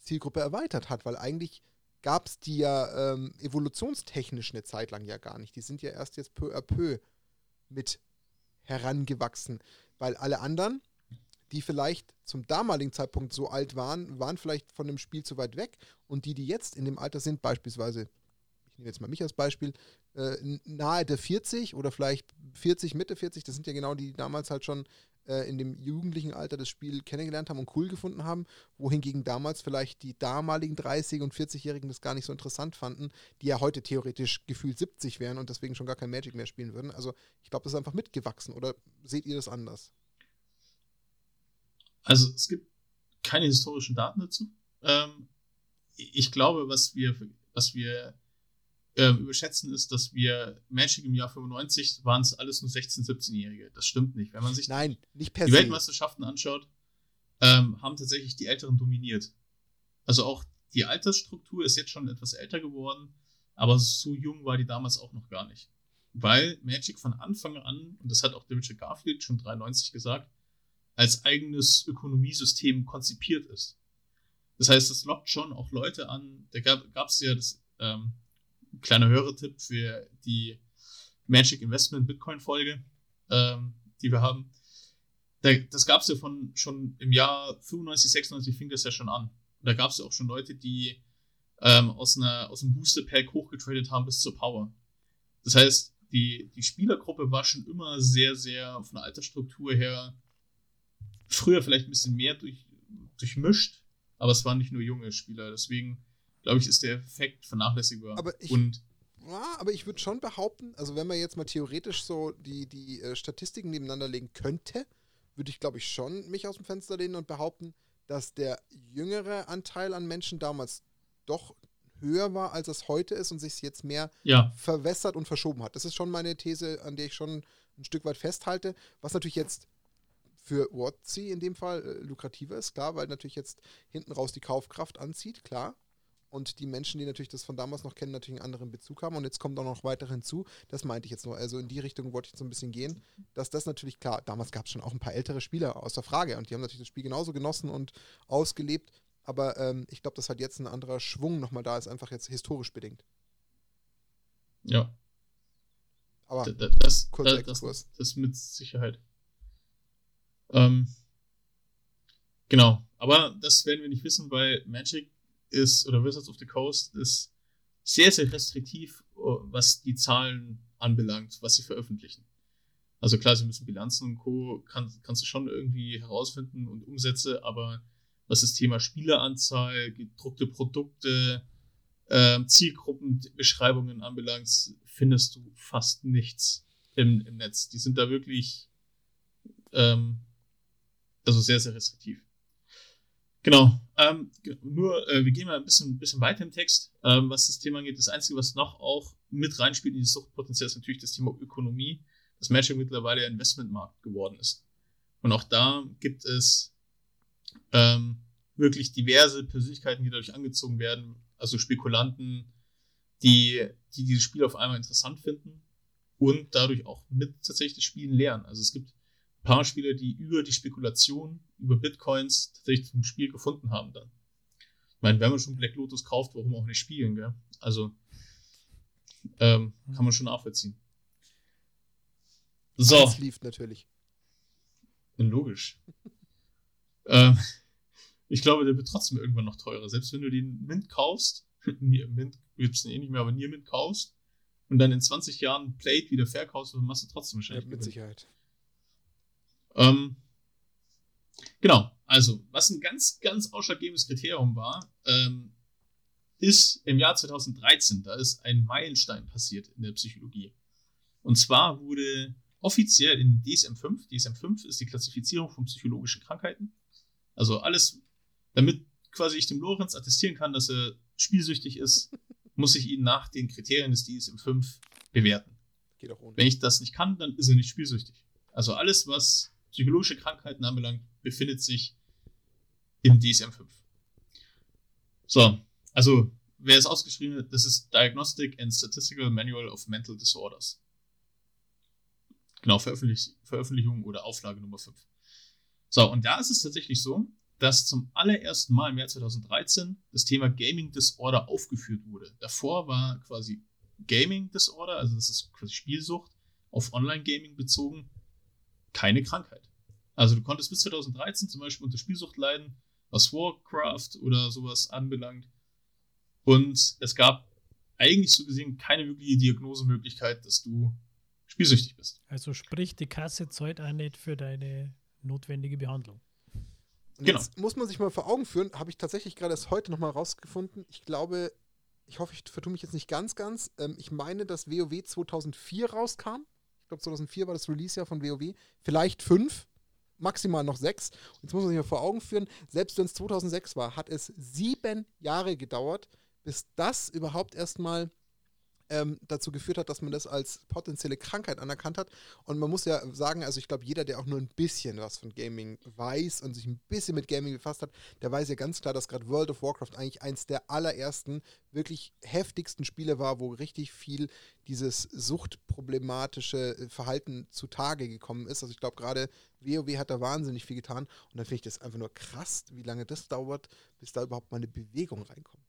Zielgruppe erweitert hat, weil eigentlich gab es die ja ähm, evolutionstechnisch eine Zeit lang ja gar nicht. Die sind ja erst jetzt peu à peu mit herangewachsen weil alle anderen, die vielleicht zum damaligen Zeitpunkt so alt waren, waren vielleicht von dem Spiel zu weit weg. Und die, die jetzt in dem Alter sind, beispielsweise, ich nehme jetzt mal mich als Beispiel, äh, nahe der 40 oder vielleicht 40, Mitte 40, das sind ja genau die, die damals halt schon äh, in dem jugendlichen Alter das Spiel kennengelernt haben und cool gefunden haben, wohingegen damals vielleicht die damaligen 30- und 40-Jährigen das gar nicht so interessant fanden, die ja heute theoretisch gefühlt 70 wären und deswegen schon gar kein Magic mehr spielen würden. Also ich glaube, das ist einfach mitgewachsen. Oder seht ihr das anders? Also es gibt keine historischen Daten dazu. Ähm, ich glaube, was wir, was wir ähm, überschätzen, ist, dass wir Magic im Jahr 95 waren es alles nur 16-, 17-Jährige. Das stimmt nicht. Wenn man sich Nein, die se. Weltmeisterschaften anschaut, ähm, haben tatsächlich die Älteren dominiert. Also auch die Altersstruktur ist jetzt schon etwas älter geworden, aber so jung war die damals auch noch gar nicht. Weil Magic von Anfang an, und das hat auch der Richard Garfield schon 93 gesagt, als eigenes Ökonomiesystem konzipiert ist. Das heißt, es lockt schon auch Leute an. Da gab es ja das ähm, kleiner Hörertipp für die Magic Investment Bitcoin Folge, ähm, die wir haben. Da, das gab es ja von schon im Jahr 95, 96 fing das ja schon an. Da gab es ja auch schon Leute, die ähm, aus, einer, aus einem Booster Pack hochgetradet haben bis zur Power. Das heißt, die, die Spielergruppe war schon immer sehr, sehr von der Altersstruktur her früher vielleicht ein bisschen mehr durch, durchmischt, aber es waren nicht nur junge Spieler. Deswegen glaube ich, ist der Effekt vernachlässigbar. Aber ich, Und ja, aber ich würde schon behaupten, also wenn man jetzt mal theoretisch so die, die äh, Statistiken nebeneinander legen könnte, würde ich glaube ich schon mich aus dem Fenster lehnen und behaupten, dass der jüngere Anteil an Menschen damals doch höher war, als es heute ist und sich jetzt mehr ja, verwässert und verschoben hat. Das ist schon meine These, an der ich schon ein Stück weit festhalte, was natürlich jetzt für WotC in dem Fall äh, lukrativer ist, klar, weil natürlich jetzt hinten raus die Kaufkraft anzieht, klar. Und die Menschen, die natürlich das von damals noch kennen, natürlich einen anderen Bezug haben. Und jetzt kommt auch noch weiter hinzu, das meinte ich jetzt nur, also in die Richtung wollte ich jetzt so ein bisschen gehen, dass das natürlich klar, damals gab es schon auch ein paar ältere Spieler außer Frage und die haben natürlich das Spiel genauso genossen und ausgelebt. Aber ähm, ich glaube, dass halt jetzt ein anderer Schwung nochmal da ist, einfach jetzt historisch bedingt. ja. Aber Da- da- Das, kurzer da- das, Exkurs. das mit Sicherheit. Ähm, genau, aber das werden wir nicht wissen, weil Magic ist, oder Wizards of the Coast ist sehr, sehr restriktiv, oh, was die Zahlen anbelangt, was sie veröffentlichen. Also klar, sie müssen Bilanzen und Co. Kann, kannst du schon irgendwie herausfinden und Umsätze, aber was das Thema Spieleranzahl, gedruckte Produkte, ähm, Zielgruppenbeschreibungen anbelangt, findest du fast nichts im, im Netz. Die sind da wirklich ähm, also sehr, sehr restriktiv. Genau. Ähm, nur, äh, wir gehen mal ein bisschen, bisschen weiter im Text, ähm, was das Thema angeht. Das Einzige, was noch auch mit reinspielt in dieses Suchtpotenzial, ist natürlich das Thema Ökonomie, dass Magic mittlerweile ein Investmentmarkt geworden ist. Und auch da gibt es ähm, wirklich diverse Persönlichkeiten, die dadurch angezogen werden, also Spekulanten, die, die dieses Spiel auf einmal interessant finden und dadurch auch mit tatsächlich das Spielen lernen. Also es gibt paar Spieler, die über die Spekulation, über Bitcoins tatsächlich zum Spiel gefunden haben dann. Ich meine, wenn man schon Black Lotus kauft, warum auch nicht spielen, gell? Also ähm, kann man schon nachvollziehen. So. Das lief natürlich. Logisch. *laughs* ähm, ich glaube, der wird trotzdem irgendwann noch teurer. Selbst wenn du den Mint kaufst, *laughs* Mint gibt es eh nicht mehr, aber Nier Mint kaufst und dann in 20 Jahren Plate wieder verkaufst, dann machst du trotzdem Ja, wahrscheinlich. mit Gewinn. Sicherheit. Ähm, genau, also, was ein ganz, ganz ausschlaggebendes Kriterium war, ähm, ist im Jahr 2013, da ist ein Meilenstein passiert in der Psychologie. Und zwar wurde offiziell in DSM-5, DSM-5 ist die Klassifizierung von psychologischen Krankheiten, also alles, damit quasi ich dem Lorenz attestieren kann, dass er spielsüchtig ist, *laughs* muss ich ihn nach den Kriterien des DSM-5 bewerten. Wenn ich das nicht kann, dann ist er nicht spielsüchtig. Also alles, was psychologische Krankheiten anbelangt, befindet sich im DSM-5. So, also wer es ausgeschrieben hat, das ist Diagnostic and Statistical Manual of Mental Disorders. Genau, Veröffentlich Veröffentlichung oder Auflage Nummer 5. So, und da ist es tatsächlich so, dass zum allerersten Mal im Jahr 2013 das Thema Gaming Disorder aufgeführt wurde. Davor war quasi Gaming Disorder, also das ist quasi Spielsucht, auf Online-Gaming bezogen, keine Krankheit. Also du konntest bis 2013 zum Beispiel unter Spielsucht leiden, was Warcraft oder sowas anbelangt. Und es gab eigentlich so gesehen keine wirkliche Diagnosemöglichkeit, dass du spielsüchtig bist. Also sprich, die Kasse zahlt auch nicht für deine notwendige Behandlung. Genau. Jetzt muss man sich mal vor Augen führen, habe ich tatsächlich gerade erst heute nochmal rausgefunden. Ich glaube, ich hoffe, ich vertue mich jetzt nicht ganz, ganz. Ähm, ich meine, dass WoW 2004 rauskam. Ich glaube, 2004 war das Release-Jahr von WoW. Vielleicht fünf, maximal noch sechs. Jetzt muss man sich mal vor Augen führen, selbst wenn es 2006 war, hat es sieben Jahre gedauert, bis das überhaupt erstmal ähm, dazu geführt hat, dass man das als potenzielle Krankheit anerkannt hat. Und man muss ja sagen, also ich glaube, jeder, der auch nur ein bisschen was von Gaming weiß und sich ein bisschen mit Gaming befasst hat, der weiß ja ganz klar, dass gerade World of Warcraft eigentlich eins der allerersten, wirklich heftigsten Spiele war, wo richtig viel dieses suchtproblematische äh, Verhalten zutage gekommen ist. Also ich glaube, gerade WoW hat da wahnsinnig viel getan. Und dann finde ich das einfach nur krass, wie lange das dauert, bis da überhaupt mal eine Bewegung reinkommt.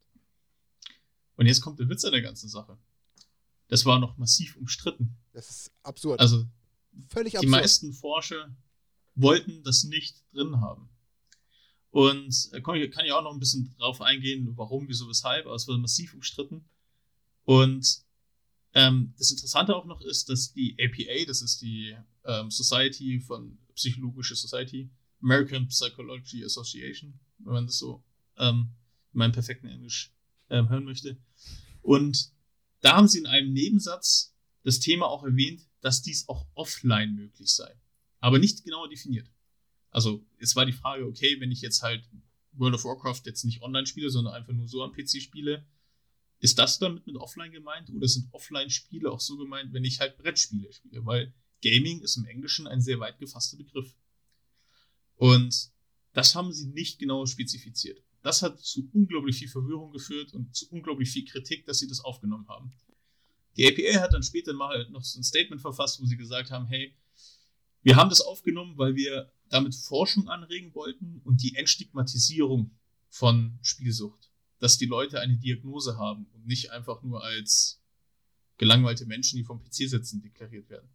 Und jetzt kommt der Witz an der ganzen Sache das war noch massiv umstritten. Das ist absurd. Also völlig absurd. Die meisten Forscher wollten das nicht drin haben. Und äh, kann ich auch noch ein bisschen drauf eingehen, warum, wieso, weshalb, aber es wurde massiv umstritten. Und ähm, das Interessante auch noch ist, dass die APA, das ist die ähm, Society von Psychologische Society, American Psychology Association, wenn man das so ähm, in meinem perfekten Englisch ähm, hören möchte. Und da haben sie in einem Nebensatz das Thema auch erwähnt, dass dies auch offline möglich sei. Aber nicht genauer definiert. Also es war die Frage, okay, wenn ich jetzt halt World of Warcraft jetzt nicht online spiele, sondern einfach nur so am PC spiele, ist das damit mit offline gemeint oder sind Offline-Spiele auch so gemeint, wenn ich halt Brettspiele spiele? Weil Gaming ist im Englischen ein sehr weit gefasster Begriff. Und das haben sie nicht genau spezifiziert. Das hat zu unglaublich viel Verwirrung geführt und zu unglaublich viel Kritik, dass sie das aufgenommen haben. Die APA hat dann später mal noch so ein Statement verfasst, wo sie gesagt haben, hey, wir haben das aufgenommen, weil wir damit Forschung anregen wollten und die Entstigmatisierung von Spielsucht. Dass die Leute eine Diagnose haben und nicht einfach nur als gelangweilte Menschen, die vom PC sitzen, deklariert werden.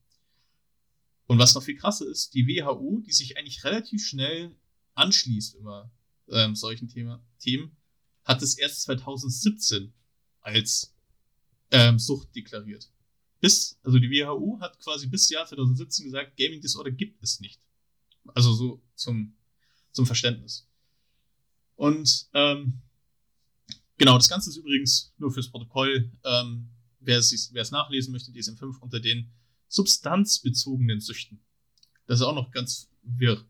Und was noch viel krasser ist, die WHO, die sich eigentlich relativ schnell anschließt immer ähm, solchen Thema, Themen, hat es erst 2017 als ähm, Sucht deklariert. Bis, also die WHO hat quasi bis Jahr 2017 gesagt, Gaming Disorder gibt es nicht. Also so zum, zum Verständnis. Und ähm, genau, das Ganze ist übrigens nur fürs Protokoll. Ähm, wer es nachlesen möchte, DSM5 unter den substanzbezogenen Süchten. Das ist auch noch ganz wirr.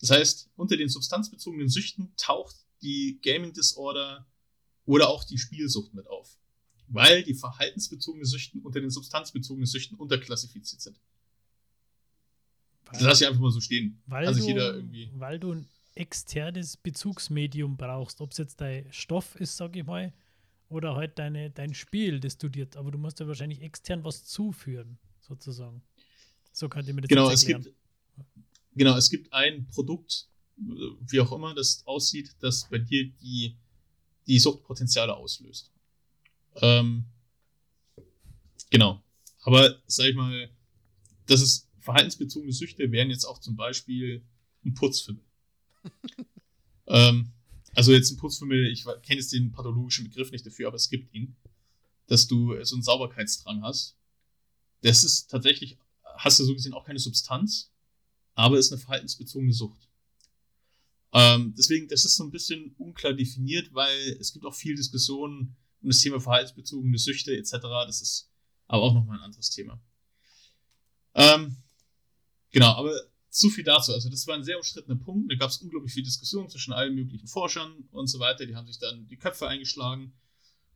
Das heißt, unter den substanzbezogenen Süchten taucht die Gaming Disorder oder auch die Spielsucht mit auf. Weil die verhaltensbezogenen Süchten unter den substanzbezogenen Süchten unterklassifiziert sind. Weil, das lasse ich einfach mal so stehen. Weil, Kann sich du, jeder irgendwie weil du ein externes Bezugsmedium brauchst. Ob es jetzt dein Stoff ist, sage ich mal, oder halt deine, dein Spiel, das du dir, aber du musst ja wahrscheinlich extern was zuführen, sozusagen. So könnte ich mir das genau, jetzt erklären. Es gibt, Genau, es gibt ein Produkt, wie auch immer das aussieht, das bei dir die, die Suchtpotenziale auslöst. Ähm, genau. Aber sag ich mal, das ist verhaltensbezogene Süchte wären jetzt auch zum Beispiel ein Putzfimmel. *laughs* ähm, also jetzt ein Putzfimmel, ich kenne jetzt den pathologischen Begriff nicht dafür, aber es gibt ihn, dass du so einen Sauberkeitsdrang hast. Das ist tatsächlich, hast du so gesehen auch keine Substanz, aber ist eine verhaltensbezogene Sucht. Ähm, deswegen, das ist so ein bisschen unklar definiert, weil es gibt auch viel Diskussionen um das Thema verhaltensbezogene Süchte etc. Das ist aber auch nochmal ein anderes Thema. Ähm, genau, aber zu viel dazu. Also das war ein sehr umstrittener Punkt. Da gab es unglaublich viel Diskussion zwischen allen möglichen Forschern und so weiter. Die haben sich dann die Köpfe eingeschlagen. Und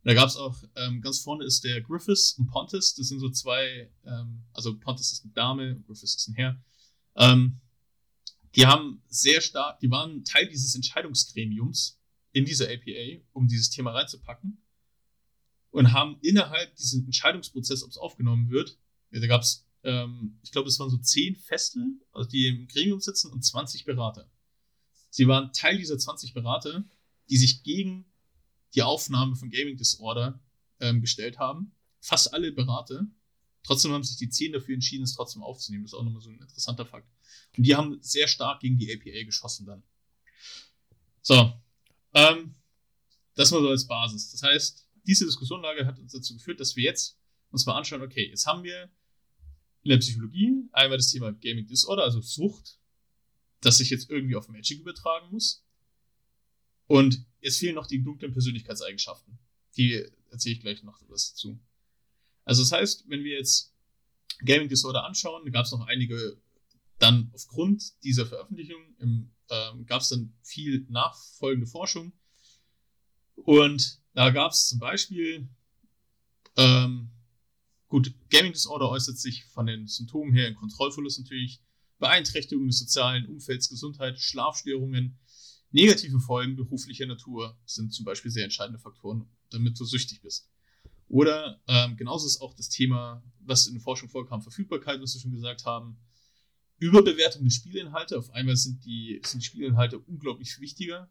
da gab es auch, ähm, ganz vorne ist der Griffiths und Pontus. Das sind so zwei, ähm, also Pontus ist eine Dame, Griffiths ist ein Herr. Ähm, die haben sehr stark, die waren Teil dieses Entscheidungsgremiums in dieser APA, um dieses Thema reinzupacken und haben innerhalb dieses Entscheidungsprozesses, ob es aufgenommen wird, da gab es, ähm, ich glaube, es waren so zehn Feste, also die im Gremium sitzen und 20 Berater. Sie waren Teil dieser 20 Berater, die sich gegen die Aufnahme von Gaming Disorder ähm, gestellt haben. Fast alle Berater Trotzdem haben sich die 10 dafür entschieden, es trotzdem aufzunehmen. Das ist auch nochmal so ein interessanter Fakt. Und die haben sehr stark gegen die APA geschossen dann. So. Ähm, das mal so als Basis. Das heißt, diese Diskussionlage hat uns dazu geführt, dass wir jetzt uns mal anschauen, okay, jetzt haben wir in der Psychologie einmal das Thema Gaming Disorder, also Sucht, das sich jetzt irgendwie auf Magic übertragen muss. Und es fehlen noch die dunklen Persönlichkeitseigenschaften. Die erzähle ich gleich noch was dazu. Also das heißt, wenn wir jetzt Gaming Disorder anschauen, da gab es noch einige, dann aufgrund dieser Veröffentlichung ähm, gab es dann viel nachfolgende Forschung. Und da gab es zum Beispiel, ähm, gut, Gaming Disorder äußert sich von den Symptomen her in Kontrollverlust natürlich, Beeinträchtigung des sozialen Umfelds, Gesundheit, Schlafstörungen, negative Folgen beruflicher Natur sind zum Beispiel sehr entscheidende Faktoren, damit du süchtig bist. Oder ähm, genauso ist auch das Thema, was in der Forschung vorkam, Verfügbarkeit, was wir schon gesagt haben. Überbewertung der Spielinhalte. Auf einmal sind die, sind die Spielinhalte unglaublich wichtiger.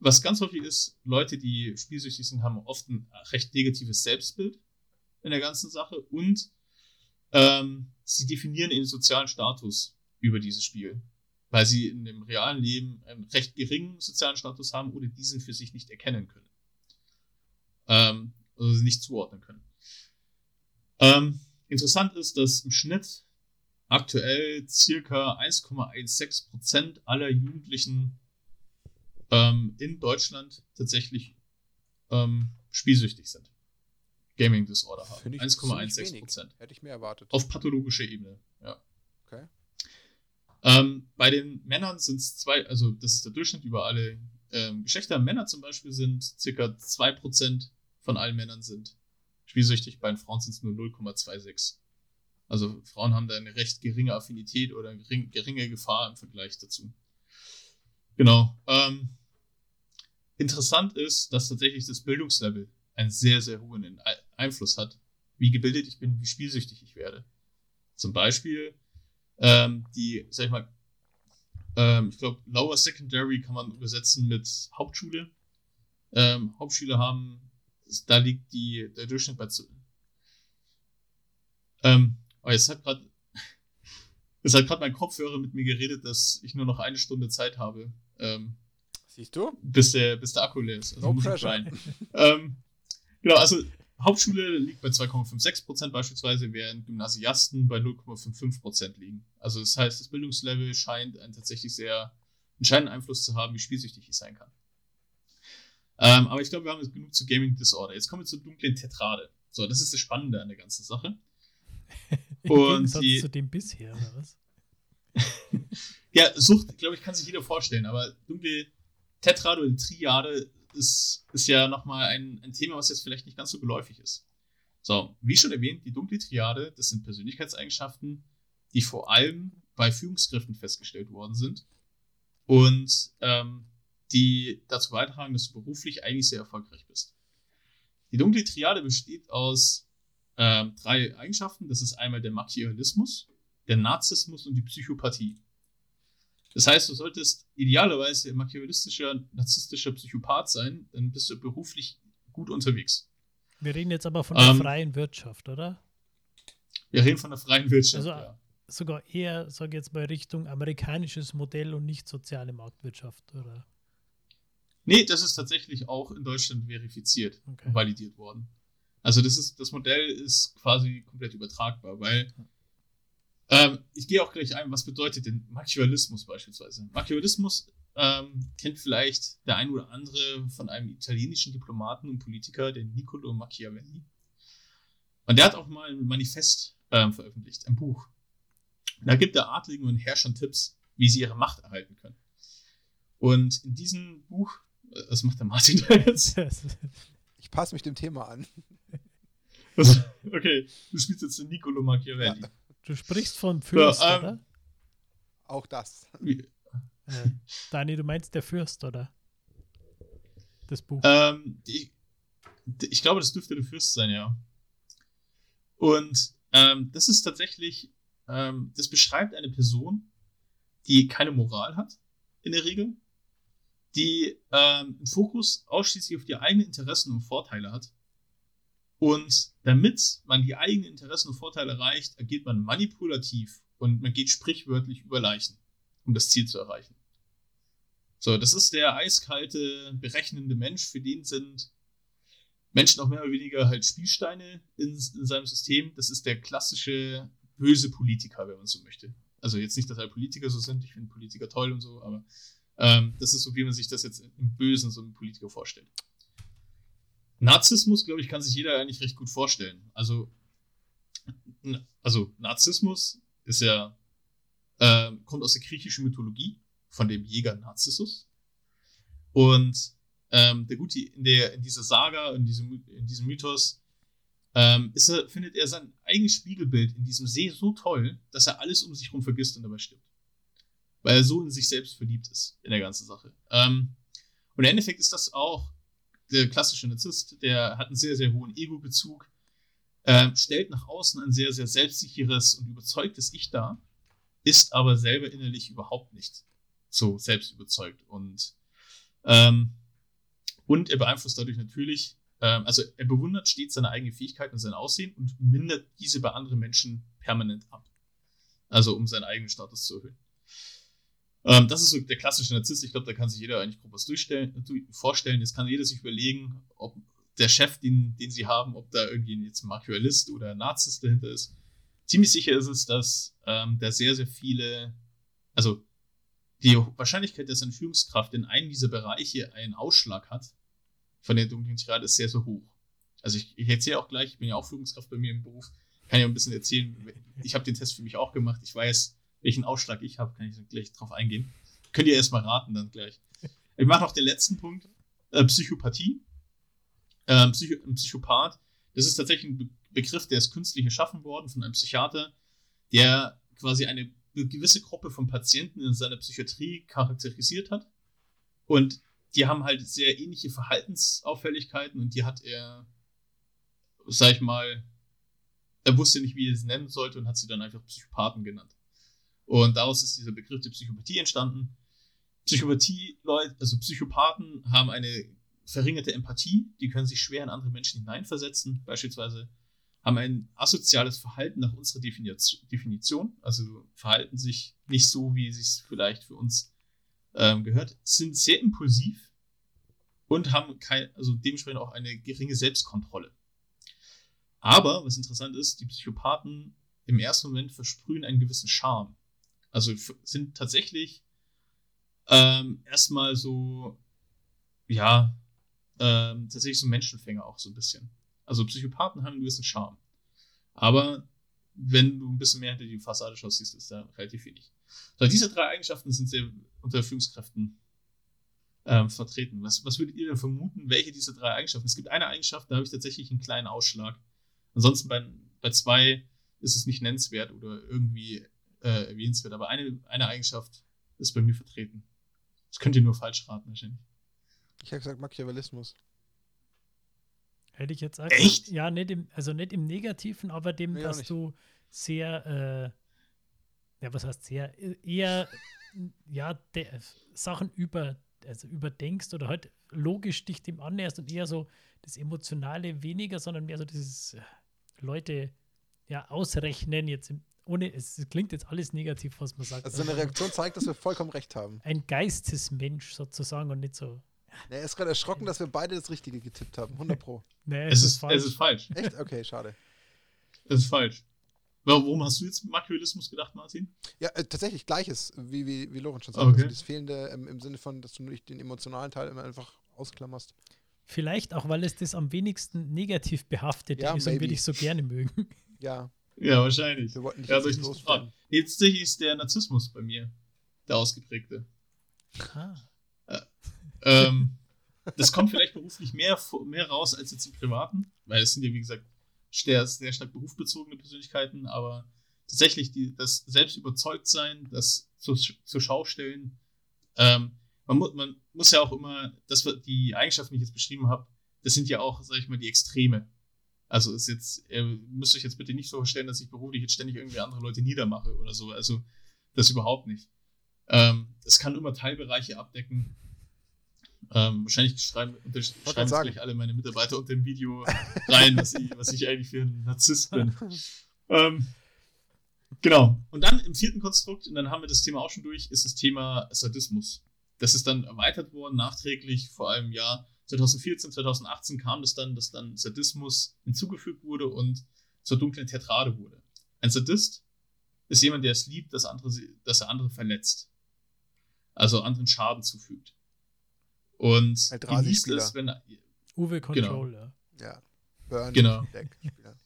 Was ganz häufig ist, Leute, die spielsüchtig sind, haben oft ein recht negatives Selbstbild in der ganzen Sache und ähm, sie definieren ihren sozialen Status über dieses Spiel, weil sie in dem realen Leben einen recht geringen sozialen Status haben oder diesen für sich nicht erkennen können. Ähm, also sie nicht zuordnen können. Ähm, interessant ist, dass im Schnitt aktuell circa 1,16% aller Jugendlichen ähm, in Deutschland tatsächlich ähm, spielsüchtig sind. Gaming Disorder haben. 1,16 Hätte ich mehr erwartet. Auf pathologischer Ebene, ja. Okay. Ähm, bei den Männern sind es zwei, also das ist der Durchschnitt über alle ähm, Geschlechter. Männer zum Beispiel sind circa 2% von allen Männern sind spielsüchtig, bei den Frauen sind es nur 0,26. Also Frauen haben da eine recht geringe Affinität oder eine geringe Gefahr im Vergleich dazu. Genau. Ähm, interessant ist, dass tatsächlich das Bildungslevel einen sehr, sehr hohen Einfluss hat, wie gebildet ich bin, wie spielsüchtig ich werde. Zum Beispiel ähm, die, sag ich mal, ähm, ich glaube, Lower Secondary kann man übersetzen mit Hauptschule. Ähm, Hauptschüler haben, da liegt die, der Durchschnitt bei. Ähm, oh, jetzt hat gerade es *laughs* hat gerade mein Kopfhörer mit mir geredet, dass ich nur noch eine Stunde Zeit habe. Ähm, Siehst du? Bis der, bis der Akku leer ist. Also no pressure. *laughs* ähm, Genau, also Hauptschule liegt bei 2,56% beispielsweise, während Gymnasiasten bei 0,55% liegen. Also das heißt, das Bildungslevel scheint einen tatsächlich sehr entscheidenden Einfluss zu haben, wie spielsüchtig ich sein kann. Ähm, aber ich glaube, wir haben jetzt genug zu Gaming Disorder. Jetzt kommen wir zur dunklen Tetrade. So, das ist das Spannende an der ganzen Sache. *laughs* Und die, zu dem bisher, oder was? *laughs* ja, Sucht, glaube ich, kann sich jeder vorstellen, aber dunkle Tetrade oder Triade ist, ist ja nochmal ein, ein Thema, was jetzt vielleicht nicht ganz so geläufig ist. So, wie schon erwähnt, die dunkle Triade, das sind Persönlichkeitseigenschaften, die vor allem bei Führungskräften festgestellt worden sind und ähm, die dazu beitragen, dass du beruflich eigentlich sehr erfolgreich bist. Die dunkle Triade besteht aus äh, drei Eigenschaften. Das ist einmal der Machiavellismus, der Narzissmus und die Psychopathie. Das heißt, du solltest idealerweise machiavellistischer, narzisstischer Psychopath sein, dann bist du beruflich gut unterwegs. Wir reden jetzt aber von der ähm, freien Wirtschaft, oder? Wir reden von der freien Wirtschaft, also, ja. Sogar eher, sage ich jetzt mal, Richtung amerikanisches Modell und nicht soziale Marktwirtschaft, oder? Nee, das ist tatsächlich auch in Deutschland verifiziert okay. und validiert worden. Also das ist, das Modell ist quasi komplett übertragbar, weil ähm, ich gehe auch gleich ein, was bedeutet denn Machiavellismus beispielsweise? Machiavellismus ähm, kennt vielleicht der ein oder andere von einem italienischen Diplomaten und Politiker, den Niccolo Machiavelli. Und der hat auch mal ein Manifest ähm, veröffentlicht, ein Buch. Da gibt er Adligen und Herrschern Tipps, wie sie ihre Macht erhalten können. Und in diesem Buch, was macht der Martin *laughs* da jetzt? Ich passe mich dem Thema an. okay, du spielst jetzt den Niccolo Machiavelli. Ja. Du sprichst von Fürst, ja, ähm, oder? Auch das. Äh, Dani, du meinst der Fürst, oder? Das Buch. Ähm, ich, ich, glaube, das dürfte der Fürst sein, ja. Und ähm, das ist tatsächlich, ähm, das beschreibt eine Person, die keine Moral hat, in der Regel, die ähm, Fokus ausschließlich auf die eigenen Interessen und Vorteile hat Und damit man die eigenen Interessen und Vorteile erreicht, agiert man manipulativ und man geht sprichwörtlich über Leichen, um das Ziel zu erreichen. So, das ist der eiskalte, berechnende Mensch, für den sind Menschen auch mehr oder weniger halt Spielsteine in, in seinem System. Das ist der klassische böse Politiker, wenn man so möchte. Also jetzt nicht, dass alle Politiker so sind, ich finde Politiker toll und so, aber ähm, das ist so, wie man sich das jetzt im Bösen so einen Politiker vorstellt. Narzissmus, glaube ich, kann sich jeder eigentlich recht gut vorstellen. Also, also Narzissmus ist ja, äh, kommt aus der griechischen Mythologie von dem Jäger Narzissus. Und ähm, der Gute in, der, in dieser Saga, in diesem, in diesem Mythos, ähm, ist er, findet er sein eigenes Spiegelbild in diesem See so toll, dass er alles um sich herum vergisst und dabei stirbt. Weil er so in sich selbst verliebt ist in der ganzen Sache. Ähm, und im Endeffekt ist das auch der klassische Narzisst, der hat einen sehr, sehr hohen Ego-Bezug, äh, stellt nach außen ein sehr, sehr selbstsicheres und überzeugtes Ich dar, ist aber selber innerlich überhaupt nicht so selbst überzeugt. Und, ähm, und er beeinflusst dadurch natürlich, ähm, also er bewundert stets seine eigenen Fähigkeiten und sein Aussehen und mindert diese bei anderen Menschen permanent ab. Also um seinen eigenen Status zu erhöhen. Ähm, das ist so der klassische Narzisst. Ich glaube, da kann sich jeder eigentlich grob was durchstellen, vorstellen. Jetzt kann jeder sich überlegen, ob der Chef, den, den sie haben, ob da irgendwie jetzt ein Machiavellist oder ein Narzisst dahinter ist. Ziemlich sicher ist es, dass ähm, da sehr, sehr viele, also die Wahrscheinlichkeit, dass eine Führungskraft in einem dieser Bereiche einen Ausschlag hat von der dunklen Tirade, ist sehr, sehr hoch. Also ich, ich erzähle auch gleich, ich bin ja auch Führungskraft bei mir im Beruf, kann ja ein bisschen erzählen. Ich habe den Test für mich auch gemacht. Ich weiß, welchen Ausschlag ich habe, kann ich gleich drauf eingehen. Könnt ihr erstmal raten dann gleich. Ich mache noch den letzten Punkt. Äh, Psychopathie. Ähm, Psycho Psychopath. Das ist tatsächlich ein Be Begriff, der ist künstlich erschaffen worden von einem Psychiater, der quasi eine gewisse Gruppe von Patienten in seiner Psychiatrie charakterisiert hat. Und die haben halt sehr ähnliche Verhaltensauffälligkeiten und die hat er, sag ich mal, er wusste nicht, wie er sie nennen sollte und hat sie dann einfach Psychopathen genannt. Und daraus ist dieser Begriff der Psychopathie entstanden. Psychopathie, Leute, also Psychopathen haben eine verringerte Empathie, die können sich schwer in andere Menschen hineinversetzen, beispielsweise haben ein asoziales Verhalten nach unserer Definition, also verhalten sich nicht so, wie es sich vielleicht für uns ähm, gehört, sind sehr impulsiv und haben kein, also dementsprechend auch eine geringe Selbstkontrolle. Aber, was interessant ist, die Psychopathen im ersten Moment versprühen einen gewissen Charme. Also sind tatsächlich ähm, erstmal so, ja, ähm, tatsächlich so Menschenfänger auch so ein bisschen. Also Psychopathen haben einen gewissen Charme. Aber wenn du ein bisschen mehr hinter die Fassade schaust, siehst du es da relativ wenig. So, diese drei Eigenschaften sind sehr unter Führungskräften ähm, vertreten. Was, was würdet ihr denn vermuten, welche dieser drei Eigenschaften? Es gibt eine Eigenschaft, da habe ich tatsächlich einen kleinen Ausschlag. Ansonsten bei, bei zwei ist es nicht nennenswert oder irgendwie äh, erwähnenswert. Aber eine, eine Eigenschaft ist bei mir vertreten. Das könnt ihr nur falsch raten, wahrscheinlich. Ich habe gesagt Machiavellismus. Hätte ich jetzt gesagt. Echt? Ja, nicht im, also nicht im Negativen, aber dem, nee, dass du sehr, äh, ja, was heißt sehr, eher, *laughs* ja, de, Sachen über, also überdenkst oder halt logisch dich dem annäherst und eher so das Emotionale weniger, sondern mehr so dieses äh, Leute ja ausrechnen, jetzt im, ohne, es klingt jetzt alles negativ, was man sagt. Also seine Reaktion zeigt, dass wir vollkommen recht haben. Ein Geistesmensch sozusagen und nicht so er ist gerade erschrocken, dass wir beide das Richtige getippt haben. 100 Pro. *laughs* nee, es, es, ist, falsch. es ist falsch. Echt? Okay, schade. Es ist falsch. Warum hast du jetzt Machiavellismus gedacht, Martin? Ja, äh, tatsächlich gleiches, wie, wie, wie Lorenz schon sagt. Okay. Also das Fehlende ähm, im Sinne von, dass du nicht den emotionalen Teil immer einfach ausklammerst. Vielleicht auch, weil es das am wenigsten negativ behaftet ja, ist maybe. und wir dich so gerne mögen. Ja. Ja, wahrscheinlich. Wir wollten nicht ja, durch Jetzt ist der Narzissmus bei mir der ausgeprägte. Ah ähm, das kommt vielleicht beruflich mehr, mehr raus als jetzt im Privaten, weil es sind ja, wie gesagt, sehr, sehr stark berufsbezogene Persönlichkeiten, aber tatsächlich die, das Selbstüberzeugtsein, das zu, zur Schau stellen, ähm, man, mu man muss ja auch immer, das die Eigenschaften, die ich jetzt beschrieben habe, das sind ja auch, sag ich mal, die Extreme. Also ist jetzt, ihr müsst euch jetzt bitte nicht so vorstellen, dass ich beruflich jetzt ständig irgendwie andere Leute niedermache oder so. Also das überhaupt nicht. Ähm, das kann immer Teilbereiche abdecken Ähm, wahrscheinlich schreiben, schreiben gleich alle meine Mitarbeiter unter dem Video rein, was ich, was ich eigentlich für ein Narzisst bin. *laughs* ähm, genau. Und dann im vierten Konstrukt, und dann haben wir das Thema auch schon durch, ist das Thema Sadismus. Das ist dann erweitert worden, nachträglich, vor allem Jahr 2014, 2018 kam das dann, dass dann Sadismus hinzugefügt wurde und zur dunklen Tetrade wurde. Ein Sadist ist jemand, der es liebt, dass, andere, dass er andere verletzt. Also anderen Schaden zufügt. Und Halt genießt Rasi-Spieler. es, wenn er, Uwe Genau. Controller. Ja. Burn Genau. Deck Spieler.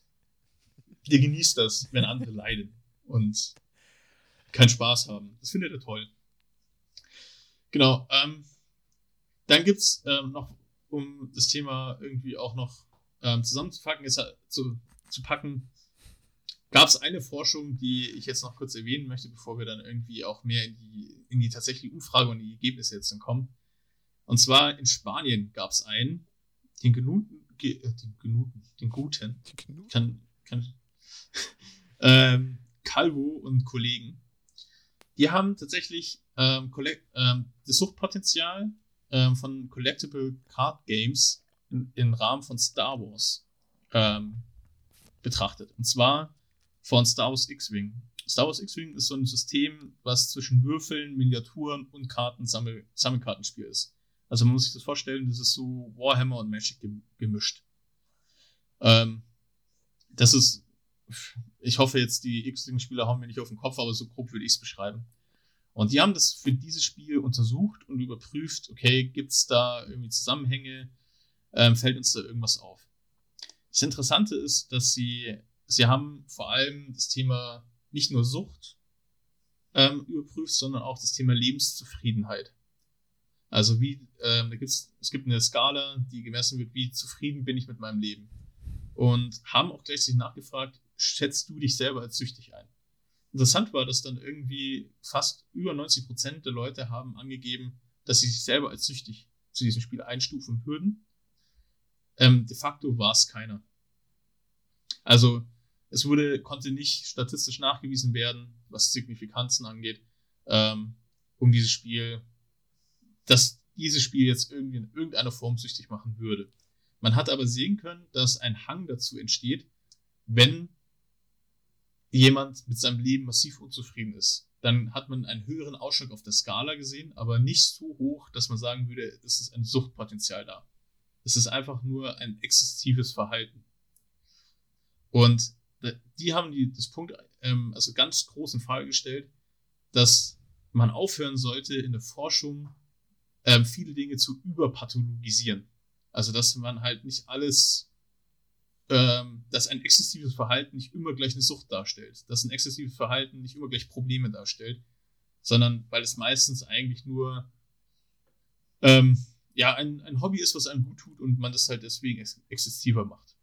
*laughs* der genießt das, wenn andere leiden und keinen Spaß haben. Das findet er toll. Genau. Ähm, dann gibt's ähm, noch, um das Thema irgendwie auch noch ähm, zusammenzupacken, ist, halt zu, zu packen, gab es eine Forschung, die ich jetzt noch kurz erwähnen möchte, bevor wir dann irgendwie auch mehr in die, in die tatsächliche Umfrage und die Ergebnisse jetzt dann kommen. Und zwar in Spanien gab es einen, den genuten, ge, äh, den genuten, den guten, kann, kann *laughs* ähm, Calvo und Kollegen, die haben tatsächlich ähm, ähm, das Suchtpotenzial ähm, von Collectible Card Games im Rahmen von Star Wars ähm, betrachtet. Und zwar von Star Wars X-Wing. Star Wars X-Wing ist so ein System, was zwischen Würfeln, Miniaturen und Karten Sammel Sammelkartenspiel ist. Also man muss sich das vorstellen, das ist so Warhammer und Magic gem- gemischt. Ähm, das ist, ich hoffe jetzt, die X-Wing-Spieler hauen mir nicht auf den Kopf, aber so grob würde ich es beschreiben. Und die haben das für dieses Spiel untersucht und überprüft, okay, gibt es da irgendwie Zusammenhänge, ähm, fällt uns da irgendwas auf. Das Interessante ist, dass sie, sie haben vor allem das Thema nicht nur Sucht ähm, überprüft, sondern auch das Thema Lebenszufriedenheit. Also wie, ähm, da gibt's, es gibt eine Skala, die gemessen wird, wie zufrieden bin ich mit meinem Leben. Und haben auch gleichzeitig nachgefragt, schätzt du dich selber als süchtig ein? Interessant war, dass dann irgendwie fast über 90 Prozent der Leute haben angegeben, dass sie sich selber als süchtig zu diesem Spiel einstufen würden. Ähm, de facto war es keiner. Also es wurde, konnte nicht statistisch nachgewiesen werden, was Signifikanzen angeht, ähm, um dieses Spiel, dass dieses Spiel jetzt irgendwie in irgendeiner Form süchtig machen würde. Man hat aber sehen können, dass ein Hang dazu entsteht, wenn jemand mit seinem Leben massiv unzufrieden ist. Dann hat man einen höheren Ausschlag auf der Skala gesehen, aber nicht so hoch, dass man sagen würde, es ist ein Suchtpotenzial da. Es ist einfach nur ein exzessives Verhalten. Und die haben die, das Punkt, ähm, also ganz groß in Frage gestellt, dass man aufhören sollte, in der Forschung ähm, viele Dinge zu überpathologisieren. Also, dass man halt nicht alles, ähm, dass ein exzessives Verhalten nicht immer gleich eine Sucht darstellt, dass ein exzessives Verhalten nicht immer gleich Probleme darstellt, sondern weil es meistens eigentlich nur ähm, ja, ein, ein Hobby ist, was einem gut tut und man das halt deswegen ex exzessiver macht.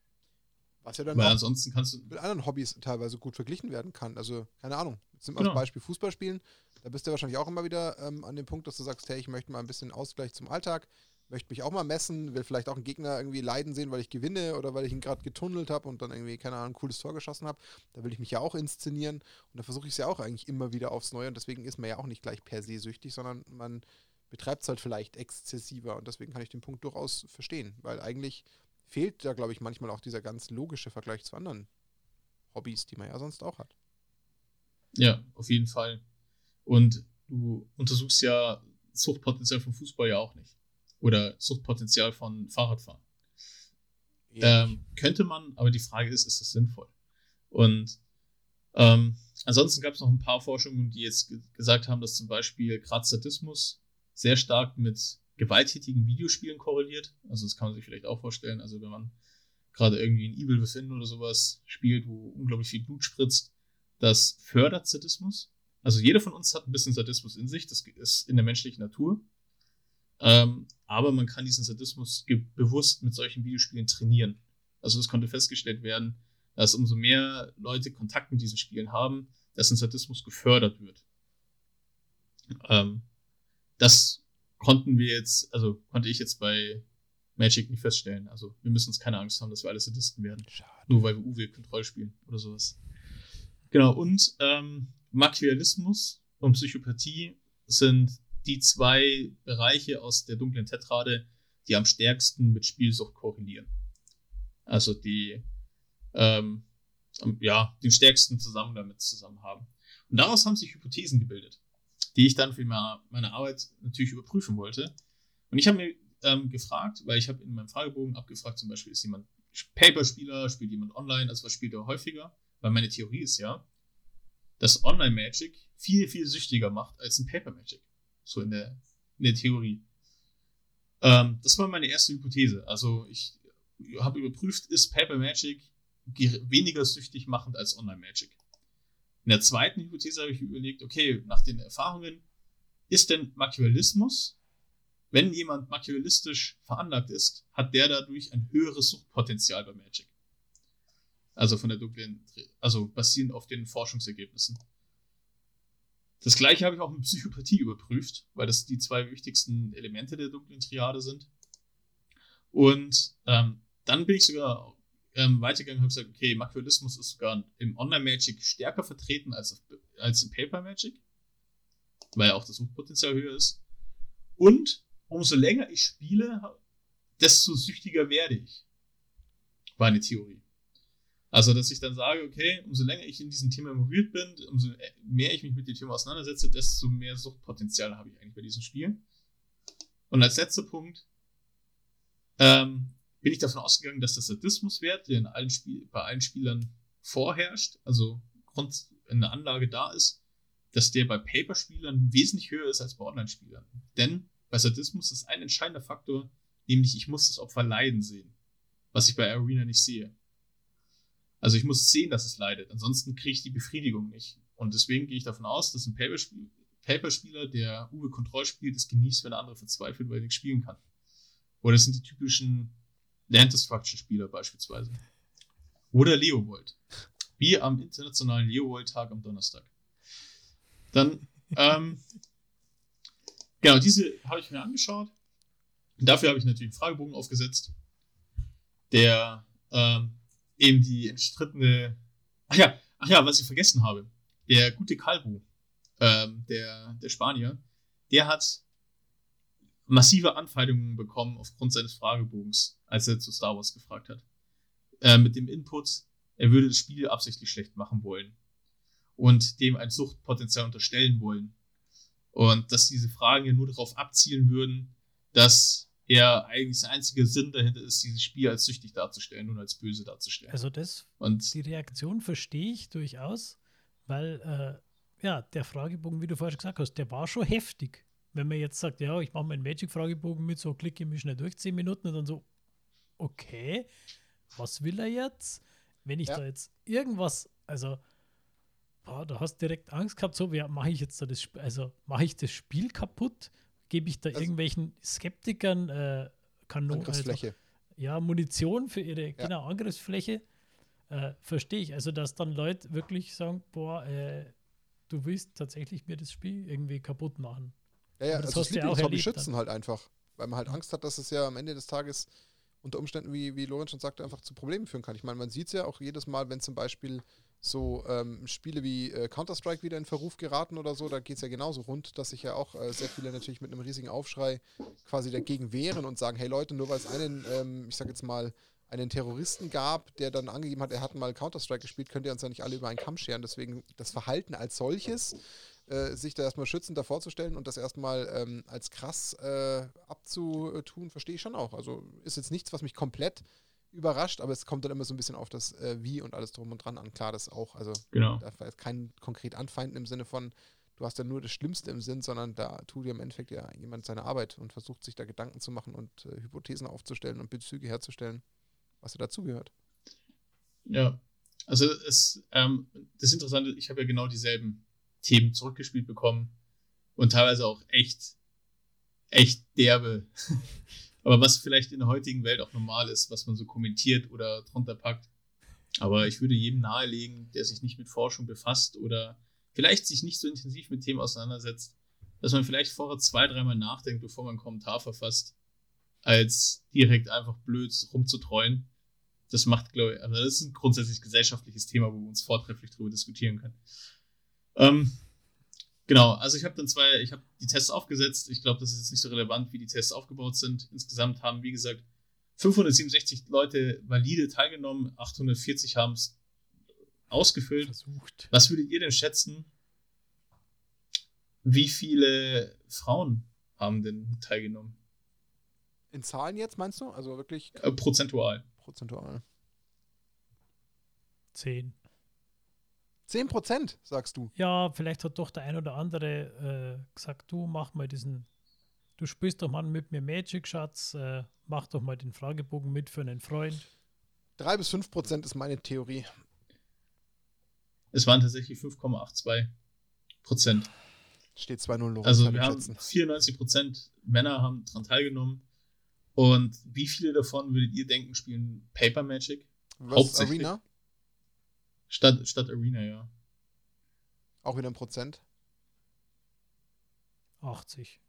Was ja dann Weil ansonsten kannst du. mit anderen Hobbys teilweise gut verglichen werden kann. Also, keine Ahnung. Jetzt sind wir Genau. als Beispiel Fußball spielen. Da bist du wahrscheinlich auch immer wieder ähm, an dem Punkt, dass du sagst, hey, ich möchte mal ein bisschen Ausgleich zum Alltag, möchte mich auch mal messen, will vielleicht auch einen Gegner irgendwie leiden sehen, weil ich gewinne oder weil ich ihn gerade getunnelt habe und dann irgendwie, keine Ahnung, ein cooles Tor geschossen habe. Da will ich mich ja auch inszenieren und da versuche ich es ja auch eigentlich immer wieder aufs Neue und deswegen ist man ja auch nicht gleich per se süchtig, sondern man betreibt es halt vielleicht exzessiver und deswegen kann ich den Punkt durchaus verstehen, weil eigentlich fehlt da, glaube ich, manchmal auch dieser ganz logische Vergleich zu anderen Hobbys, die man ja sonst auch hat. Ja, auf jeden Fall. Und du untersuchst ja Suchtpotenzial vom Fußball ja auch nicht. Oder Suchtpotenzial von Fahrradfahren. Ähm, könnte man, aber die Frage ist, ist das sinnvoll? Und ähm, ansonsten gab es noch ein paar Forschungen, die jetzt ge gesagt haben, dass zum Beispiel gerade Sadismus sehr stark mit gewalttätigen Videospielen korreliert. Also das kann man sich vielleicht auch vorstellen. Also wenn man gerade irgendwie ein Evil Within oder sowas spielt, wo unglaublich viel Blut spritzt, das fördert Sadismus. Also jeder von uns hat ein bisschen Sadismus in sich, das ist in der menschlichen Natur. Ähm, aber man kann diesen Sadismus bewusst mit solchen Videospielen trainieren. Also es konnte festgestellt werden, dass umso mehr Leute Kontakt mit diesen Spielen haben, dessen Sadismus gefördert wird. Ähm, das konnten wir jetzt, also konnte ich jetzt bei Magic nicht feststellen. Also wir müssen uns keine Angst haben, dass wir alle Sadisten werden. Schade. Nur weil wir Uwe Kontroll spielen oder sowas. Genau, und ähm, Machiavellismus und Psychopathie sind die zwei Bereiche aus der dunklen Tetrade, die am stärksten mit Spielsucht korrelieren. Also die, ähm, ja, den stärksten zusammen damit zusammen haben. Und daraus haben sich Hypothesen gebildet, die ich dann für meine Arbeit natürlich überprüfen wollte. Und ich habe mir ähm, gefragt, weil ich habe in meinem Fragebogen abgefragt, zum Beispiel, ist jemand Paper-Spieler, spielt jemand online, also was spielt er häufiger? Weil meine Theorie ist ja, dass Online-Magic viel, viel süchtiger macht als ein Paper-Magic. So in der, in der Theorie. Ähm, das war meine erste Hypothese. Also ich habe überprüft, ist Paper Magic weniger süchtig machend als Online Magic. In der zweiten Hypothese habe ich überlegt, okay, nach den Erfahrungen, ist denn Machiavellismus, wenn jemand machiavellistisch veranlagt ist, hat der dadurch ein höheres Suchtpotenzial bei Magic. Also von der dunklen, also basierend auf den Forschungsergebnissen. Das gleiche habe ich auch mit Psychopathie überprüft, weil das die zwei wichtigsten Elemente der dunklen Triade sind. Und ähm, dann bin ich sogar ähm, weitergegangen und habe gesagt, okay, Machiavellismus ist sogar im Online-Magic stärker vertreten als, als im Paper-Magic, weil auch das Suchtpotenzial höher ist. Und umso länger ich spiele, desto süchtiger werde ich. War eine Theorie. Also, dass ich dann sage, okay, umso länger ich in diesem Thema involviert bin, umso mehr ich mich mit dem Thema auseinandersetze, desto mehr Suchtpotenzial habe ich eigentlich bei diesem Spiel. Und als letzter Punkt ähm, bin ich davon ausgegangen, dass der Sadismuswert, der in allen Spiel bei allen Spielern vorherrscht, also Grund in der Anlage da ist, dass der bei Paper-Spielern wesentlich höher ist als bei Online-Spielern. Denn bei Sadismus ist ein entscheidender Faktor, nämlich ich muss das Opfer leiden sehen, was ich bei Arena nicht sehe. Also ich muss sehen, dass es leidet. Ansonsten kriege ich die Befriedigung nicht. Und deswegen gehe ich davon aus, dass ein Paper-Spieler, der Uwe Kontroll spielt, es genießt, wenn der andere verzweifelt, weil er nicht spielen kann. Oder das sind die typischen Land Destruction-Spieler beispielsweise. Oder Leovold. Wie am internationalen Leovold-Tag am Donnerstag. Dann, ähm, genau, diese habe ich mir angeschaut. Dafür habe ich natürlich einen Fragebogen aufgesetzt, der ähm, eben die entstrittene. Ach ja, ach ja, was ich vergessen habe. Der gute Calvo, ähm, der, der Spanier, der hat massive Anfeindungen bekommen aufgrund seines Fragebogens, als er zu Star Wars gefragt hat. Äh, mit dem Input, er würde das Spiel absichtlich schlecht machen wollen und dem ein Suchtpotenzial unterstellen wollen. Und dass diese Fragen ja nur darauf abzielen würden, dass er eigentlich der einzige Sinn dahinter ist, dieses Spiel als süchtig darzustellen und als böse darzustellen. Also das, und die Reaktion verstehe ich durchaus, weil äh, ja, der Fragebogen, wie du vorhin gesagt hast, der war schon heftig. Wenn man jetzt sagt, ja, ich mache meinen Magic-Fragebogen mit, so klicke ich mich schnell durch, zehn Minuten und dann so, okay, was will er jetzt? Wenn ich ja. da jetzt irgendwas, also boah, da hast du direkt Angst gehabt, so, mache ich jetzt da das, also mache ich das Spiel kaputt? Gebe ich da also, irgendwelchen Skeptikern äh, Kanonen? Angriffsfläche. Also, ja, Munition für ihre ja. genau, Angriffsfläche. Äh, Verstehe ich. Also, dass dann Leute wirklich sagen, boah, äh, du willst tatsächlich mir das Spiel irgendwie kaputt machen. Ja, ja, das also das Lieblingshobby schützen dann. halt einfach. Weil man halt Angst hat, dass es ja am Ende des Tages unter Umständen, wie, wie Lorenz schon sagte, einfach zu Problemen führen kann. Ich meine, man sieht es ja auch jedes Mal, wenn zum Beispiel so ähm, Spiele wie äh, Counter-Strike wieder in Verruf geraten oder so, da geht es ja genauso rund, dass sich ja auch äh, sehr viele natürlich mit einem riesigen Aufschrei quasi dagegen wehren und sagen, hey Leute, nur weil es einen, ähm, ich sag jetzt mal, einen Terroristen gab, der dann angegeben hat, er hat mal Counter-Strike gespielt, könnt ihr uns ja nicht alle über einen Kamm scheren. Deswegen das Verhalten als solches, äh, sich da erstmal schützend davor zu stellen und das erstmal ähm, als krass äh, abzutun, verstehe ich schon auch. Also ist jetzt nichts, was mich komplett überrascht, aber es kommt dann immer so ein bisschen auf das äh, Wie und alles drum und dran an. Klar, das auch. Also genau. da war jetzt kein konkret Anfeinden im Sinne von, du hast ja nur das Schlimmste im Sinn, sondern da tut ja im Endeffekt ja jemand seine Arbeit und versucht sich da Gedanken zu machen und äh, Hypothesen aufzustellen und Bezüge herzustellen, was ja dazugehört. Ja, also es, ähm, das Interessante, ich habe ja genau dieselben Themen zurückgespielt bekommen und teilweise auch echt, echt derbe aber was vielleicht in der heutigen Welt auch normal ist, was man so kommentiert oder drunter packt. Aber ich würde jedem nahelegen, der sich nicht mit Forschung befasst oder vielleicht sich nicht so intensiv mit Themen auseinandersetzt, dass man vielleicht vorher zwei, dreimal nachdenkt, bevor man einen Kommentar verfasst, als direkt einfach blöd rumzutreuen. Das macht, glaube ich, also das ist ein grundsätzlich gesellschaftliches Thema, wo wir uns vortrefflich darüber diskutieren können. Ähm, Genau, also ich habe dann zwei, ich habe die Tests aufgesetzt. Ich glaube, das ist jetzt nicht so relevant, wie die Tests aufgebaut sind. Insgesamt haben, wie gesagt, 567 Leute valide teilgenommen, 840 haben es ausgefüllt. Versucht. Was würdet ihr denn schätzen? Wie viele Frauen haben denn teilgenommen? In Zahlen jetzt meinst du? Also wirklich Äh, prozentual. prozentual. 10. 10 Prozent, sagst du. Ja, vielleicht hat doch der ein oder andere äh, gesagt, du mach mal diesen, du spielst doch mal mit mir Magic, Schatz, äh, mach doch mal den Fragebogen mit für einen Freund. 3 bis 5 Prozent ist meine Theorie. Es waren tatsächlich 5,82 Prozent. Steht 2-0 Lorenz, Also wir haben schätzen. 94 Prozent Männer haben daran teilgenommen. Und wie viele davon würdet ihr denken, spielen Paper Magic? Was hauptsächlich- Arena? Statt, statt Arena, ja. Auch wieder ein Prozent. 80.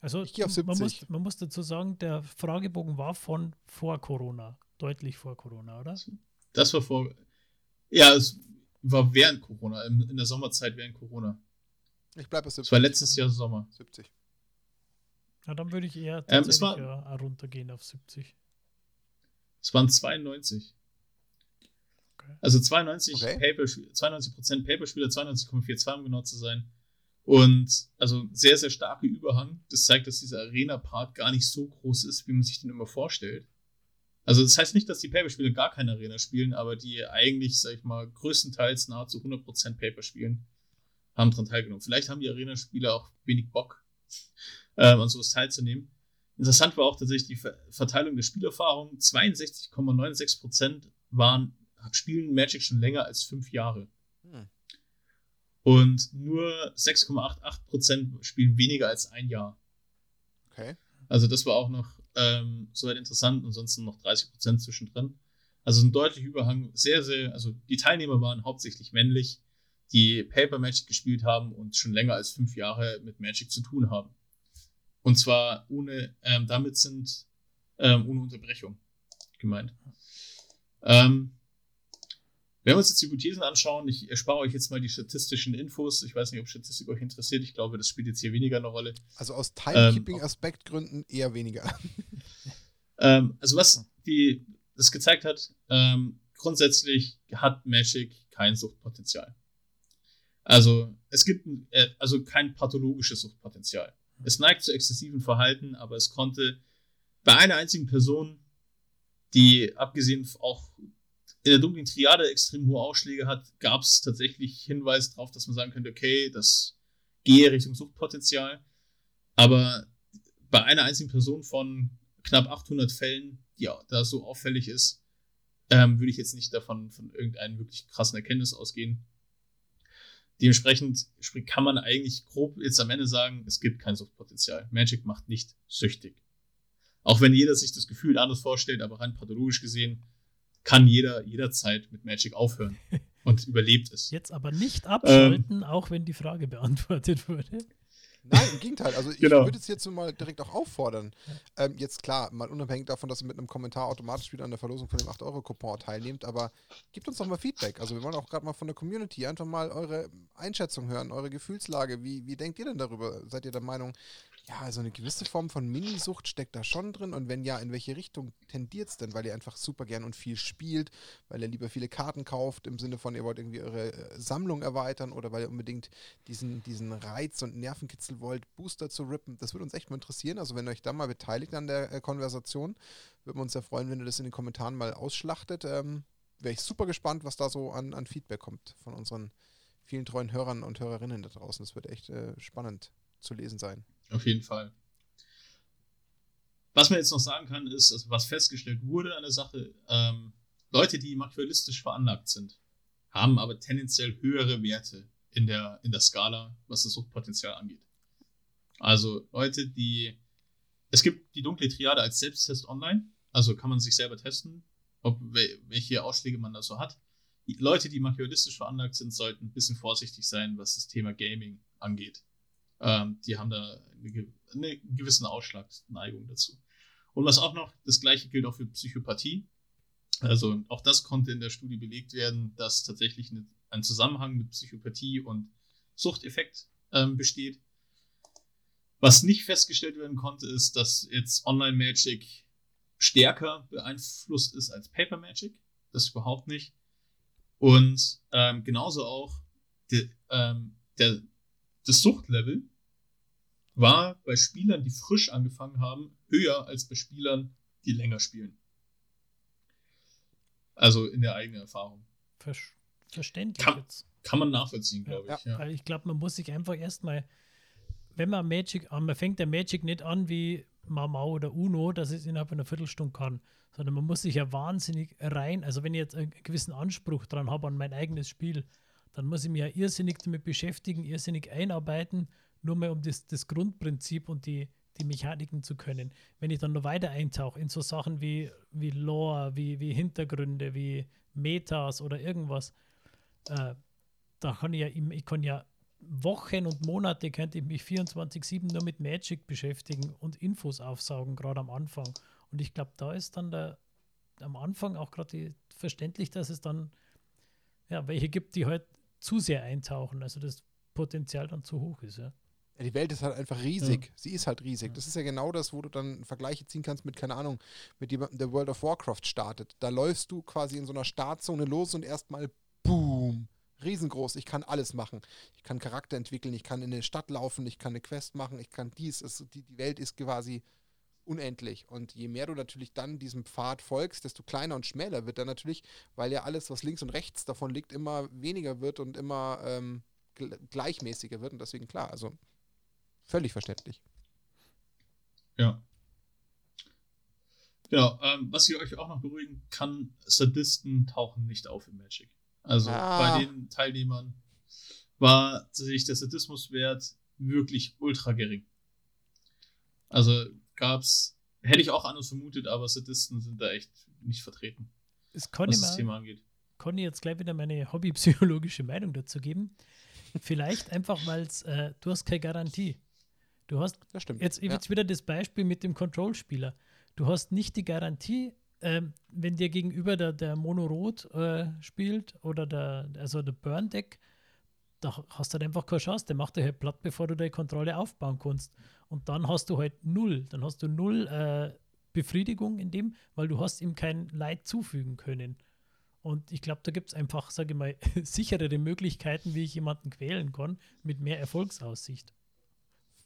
Also Ich auf Man, 70. muss, man muss dazu sagen, der Fragebogen war von vor Corona. Deutlich vor Corona, oder? Das war vor. Ja, es war während Corona, in, der Sommerzeit während Corona. Ich bleibe bei 70. Es war letztes Jahr Sommer. 70. Na, dann würde ich eher Ähm, war- ja, runtergehen auf 70. Es waren 92. Okay. Also 92 Okay. Paper, 92% Paperspieler, 92,42 um genau zu sein. Und also sehr, sehr starke Überhang. Das zeigt, dass dieser Arena-Part gar nicht so groß ist, wie man sich den immer vorstellt. Also das heißt nicht, dass die Paperspieler gar keine Arena spielen, aber die eigentlich, sag ich mal, größtenteils nahezu 100% Paper spielen, haben daran teilgenommen. Vielleicht haben die Arena-Spieler auch wenig Bock, *laughs* ähm, an sowas teilzunehmen. Interessant war auch tatsächlich die Ver Verteilung der Spielerfahrung. 62,96% waren, spielen Magic schon länger als fünf Jahre. Hm. Und nur 6,88% spielen weniger als ein Jahr. Okay. Also das war auch noch ähm, soweit interessant und sonst noch 30% zwischendrin. Also ein deutlicher Überhang. Sehr, sehr, also die Teilnehmer waren hauptsächlich männlich, die Paper Magic gespielt haben und schon länger als fünf Jahre mit Magic zu tun haben. Und zwar ohne, ähm, damit sind ähm, ohne Unterbrechung gemeint. Ähm, wenn wir uns jetzt die Hypothesen anschauen, ich erspare euch jetzt mal die statistischen Infos. Ich weiß nicht, ob Statistik euch interessiert. Ich glaube, das spielt jetzt hier weniger eine Rolle. Also aus Ähm, Timekeeping-Aspektgründen eher weniger. *laughs* Ähm, also was die, das gezeigt hat, ähm, grundsätzlich hat Magic kein Suchtpotenzial. Also es gibt ein- äh, also kein pathologisches Suchtpotenzial. Es neigt zu exzessiven Verhalten, aber es konnte bei einer einzigen Person, die abgesehen auch in der dunklen Triade extrem hohe Ausschläge hat, gab es tatsächlich Hinweise darauf, dass man sagen könnte, okay, das gehe Richtung Suchtpotenzial. Aber bei einer einzigen Person von knapp 800 Fällen, auch da so auffällig ist, ähm, würde ich jetzt nicht davon von irgendeinem wirklich krassen Erkenntnis ausgehen. Dementsprechend kann man eigentlich grob jetzt am Ende sagen, es gibt kein Suchtpotenzial. Magic macht nicht süchtig. Auch wenn jeder sich das Gefühl anders vorstellt, aber rein pathologisch gesehen kann jeder jederzeit mit Magic aufhören *laughs* und überlebt es. Jetzt aber nicht Ähm. abschalten, auch wenn die Frage beantwortet wurde. Nein, im Gegenteil. Also ich Genau. würde es jetzt mal direkt auch auffordern. Ähm, jetzt klar, mal unabhängig davon, dass ihr mit einem Kommentar automatisch wieder an der Verlosung von dem 8-Euro-Coupon teilnehmt, aber gebt uns doch mal Feedback. Also wir wollen auch gerade mal von der Community einfach mal eure Einschätzung hören, eure Gefühlslage. Wie, wie denkt ihr denn darüber? Seid ihr der Meinung, ja, also eine gewisse Form von Minisucht steckt da schon drin? Und wenn ja, in welche Richtung tendiert es denn? Weil ihr einfach super gern und viel spielt, weil ihr lieber viele Karten kauft, im Sinne von, ihr wollt irgendwie eure äh, Sammlung erweitern oder weil ihr unbedingt diesen, diesen Reiz und Nervenkitzel wollt, Booster zu rippen. Das würde uns echt mal interessieren. Also wenn ihr euch da mal beteiligt an der äh, Konversation, würden wir uns sehr freuen, wenn ihr das in den Kommentaren mal ausschlachtet. Ähm, Wäre ich super gespannt, was da so an, an Feedback kommt von unseren vielen treuen Hörern und Hörerinnen da draußen. Das wird echt äh, spannend zu lesen sein. Auf jeden Fall. Was man jetzt noch sagen kann, ist, also was festgestellt wurde an der Sache, ähm, Leute, die machiavellistisch veranlagt sind, haben aber tendenziell höhere Werte in der, in der Skala, was das Suchtpotenzial angeht. Also Leute, die, es gibt die dunkle Triade als Selbsttest online, also kann man sich selber testen, ob wel- welche Ausschläge man da so hat. Die Leute, die machiavellistisch veranlagt sind, sollten ein bisschen vorsichtig sein, was das Thema Gaming angeht. Ähm, die haben da eine, eine gewisse Ausschlagsneigung dazu. Und was auch noch, das gleiche gilt auch für Psychopathie. Also auch das konnte in der Studie belegt werden, dass tatsächlich eine, ein Zusammenhang mit Psychopathie und Suchteffekt ähm, besteht. Was nicht festgestellt werden konnte, ist, dass jetzt Online Magic stärker beeinflusst ist als Paper Magic. Das überhaupt nicht. Und ähm, genauso auch die, ähm, der, das Suchtlevel war bei Spielern, die frisch angefangen haben, höher als bei Spielern, die länger spielen. Also in der eigenen Erfahrung. Ver verständlich kann, jetzt. Kann man nachvollziehen, glaube ja, ich. Ja. Ich glaube, man muss sich einfach erstmal, wenn man Magic, man fängt der Magic nicht an wie Mama oder Uno, dass es innerhalb einer Viertelstunde kann, sondern man muss sich ja wahnsinnig rein, also wenn ich jetzt einen gewissen Anspruch dran habe an mein eigenes Spiel, dann muss ich mich ja irrsinnig damit beschäftigen, irrsinnig einarbeiten, nur mal um das, das Grundprinzip und die, die Mechaniken zu können. Wenn ich dann noch weiter eintauche in so Sachen wie, wie Lore, wie, wie Hintergründe, wie Metas oder irgendwas, äh, da kann ich ja, ich kann ja Wochen und Monate könnte ich mich 24-7 nur mit Magic beschäftigen und Infos aufsaugen, gerade am Anfang. Und ich glaube, da ist dann der, am Anfang auch gerade verständlich, dass es dann ja, welche gibt, die halt zu sehr eintauchen, also das Potenzial dann zu hoch ist, ja. Ja, die Welt ist halt einfach riesig. Ja. Sie ist halt riesig. Das ist ja genau das, wo du dann Vergleiche ziehen kannst mit, keine Ahnung, mit jemandem, der World of Warcraft startet. Da läufst du quasi in so einer Startzone los und erstmal boom, riesengroß. Ich kann alles machen. Ich kann Charakter entwickeln, ich kann in eine Stadt laufen, ich kann eine Quest machen, ich kann dies. Es, die, die Welt ist quasi unendlich. Und je mehr du natürlich dann diesem Pfad folgst, desto kleiner und schmäler wird er natürlich, weil ja alles, was links und rechts davon liegt, immer weniger wird und immer ähm, gleichmäßiger wird. Und deswegen klar, also Völlig verständlich. Ja. Genau, ähm, was ich euch auch noch beruhigen kann, Sadisten tauchen nicht auf im Magic. Also ah. bei den Teilnehmern war sich der Sadismuswert wirklich ultra gering. Also gab's, hätte ich auch anders vermutet, aber Sadisten sind da echt nicht vertreten. Es was das mal, Thema angeht. Ich jetzt gleich wieder meine hobbypsychologische Meinung dazu geben? Vielleicht einfach, weil äh, du hast keine Garantie. Du hast jetzt, jetzt ja. wieder das Beispiel mit dem Control-Spieler. Du hast nicht die Garantie, ähm, wenn dir gegenüber der, der Mono-Rot äh, spielt oder der, also der Burn-Deck, da hast du halt einfach keine Chance. Der macht dir halt platt, bevor du deine Kontrolle aufbauen kannst. Und dann hast du halt null. Dann hast du null äh, Befriedigung in dem, weil du hast ihm kein Leid zufügen können. Und ich glaube, da gibt es einfach, sage ich mal, *laughs* sicherere Möglichkeiten, wie ich jemanden quälen kann, mit mehr Erfolgsaussicht.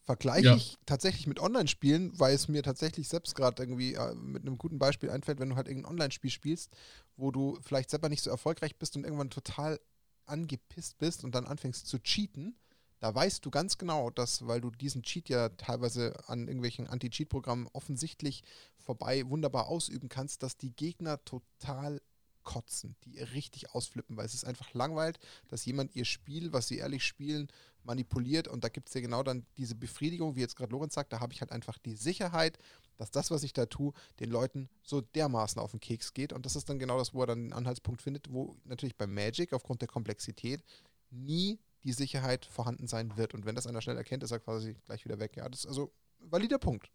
Vergleiche ja. ich tatsächlich mit Online-Spielen, weil es mir tatsächlich selbst gerade irgendwie äh, mit einem guten Beispiel einfällt, wenn du halt irgendein Online-Spiel spielst, wo du vielleicht selber nicht so erfolgreich bist und irgendwann total angepisst bist und dann anfängst zu cheaten, da weißt du ganz genau, dass, weil du diesen Cheat ja teilweise an irgendwelchen Anti-Cheat-Programmen offensichtlich vorbei wunderbar ausüben kannst, dass die Gegner total kotzen, die richtig ausflippen, weil es ist einfach langweilig, dass jemand ihr Spiel, was sie ehrlich spielen, manipuliert und da gibt es ja genau dann diese Befriedigung, wie jetzt gerade Lorenz sagt, da habe ich halt einfach die Sicherheit, dass das, was ich da tue, den Leuten so dermaßen auf den Keks geht und das ist dann genau das, wo er dann den Anhaltspunkt findet, wo natürlich bei Magic aufgrund der Komplexität nie die Sicherheit vorhanden sein wird und wenn das einer schnell erkennt, ist er quasi gleich wieder weg. Ja, das ist also valider Punkt.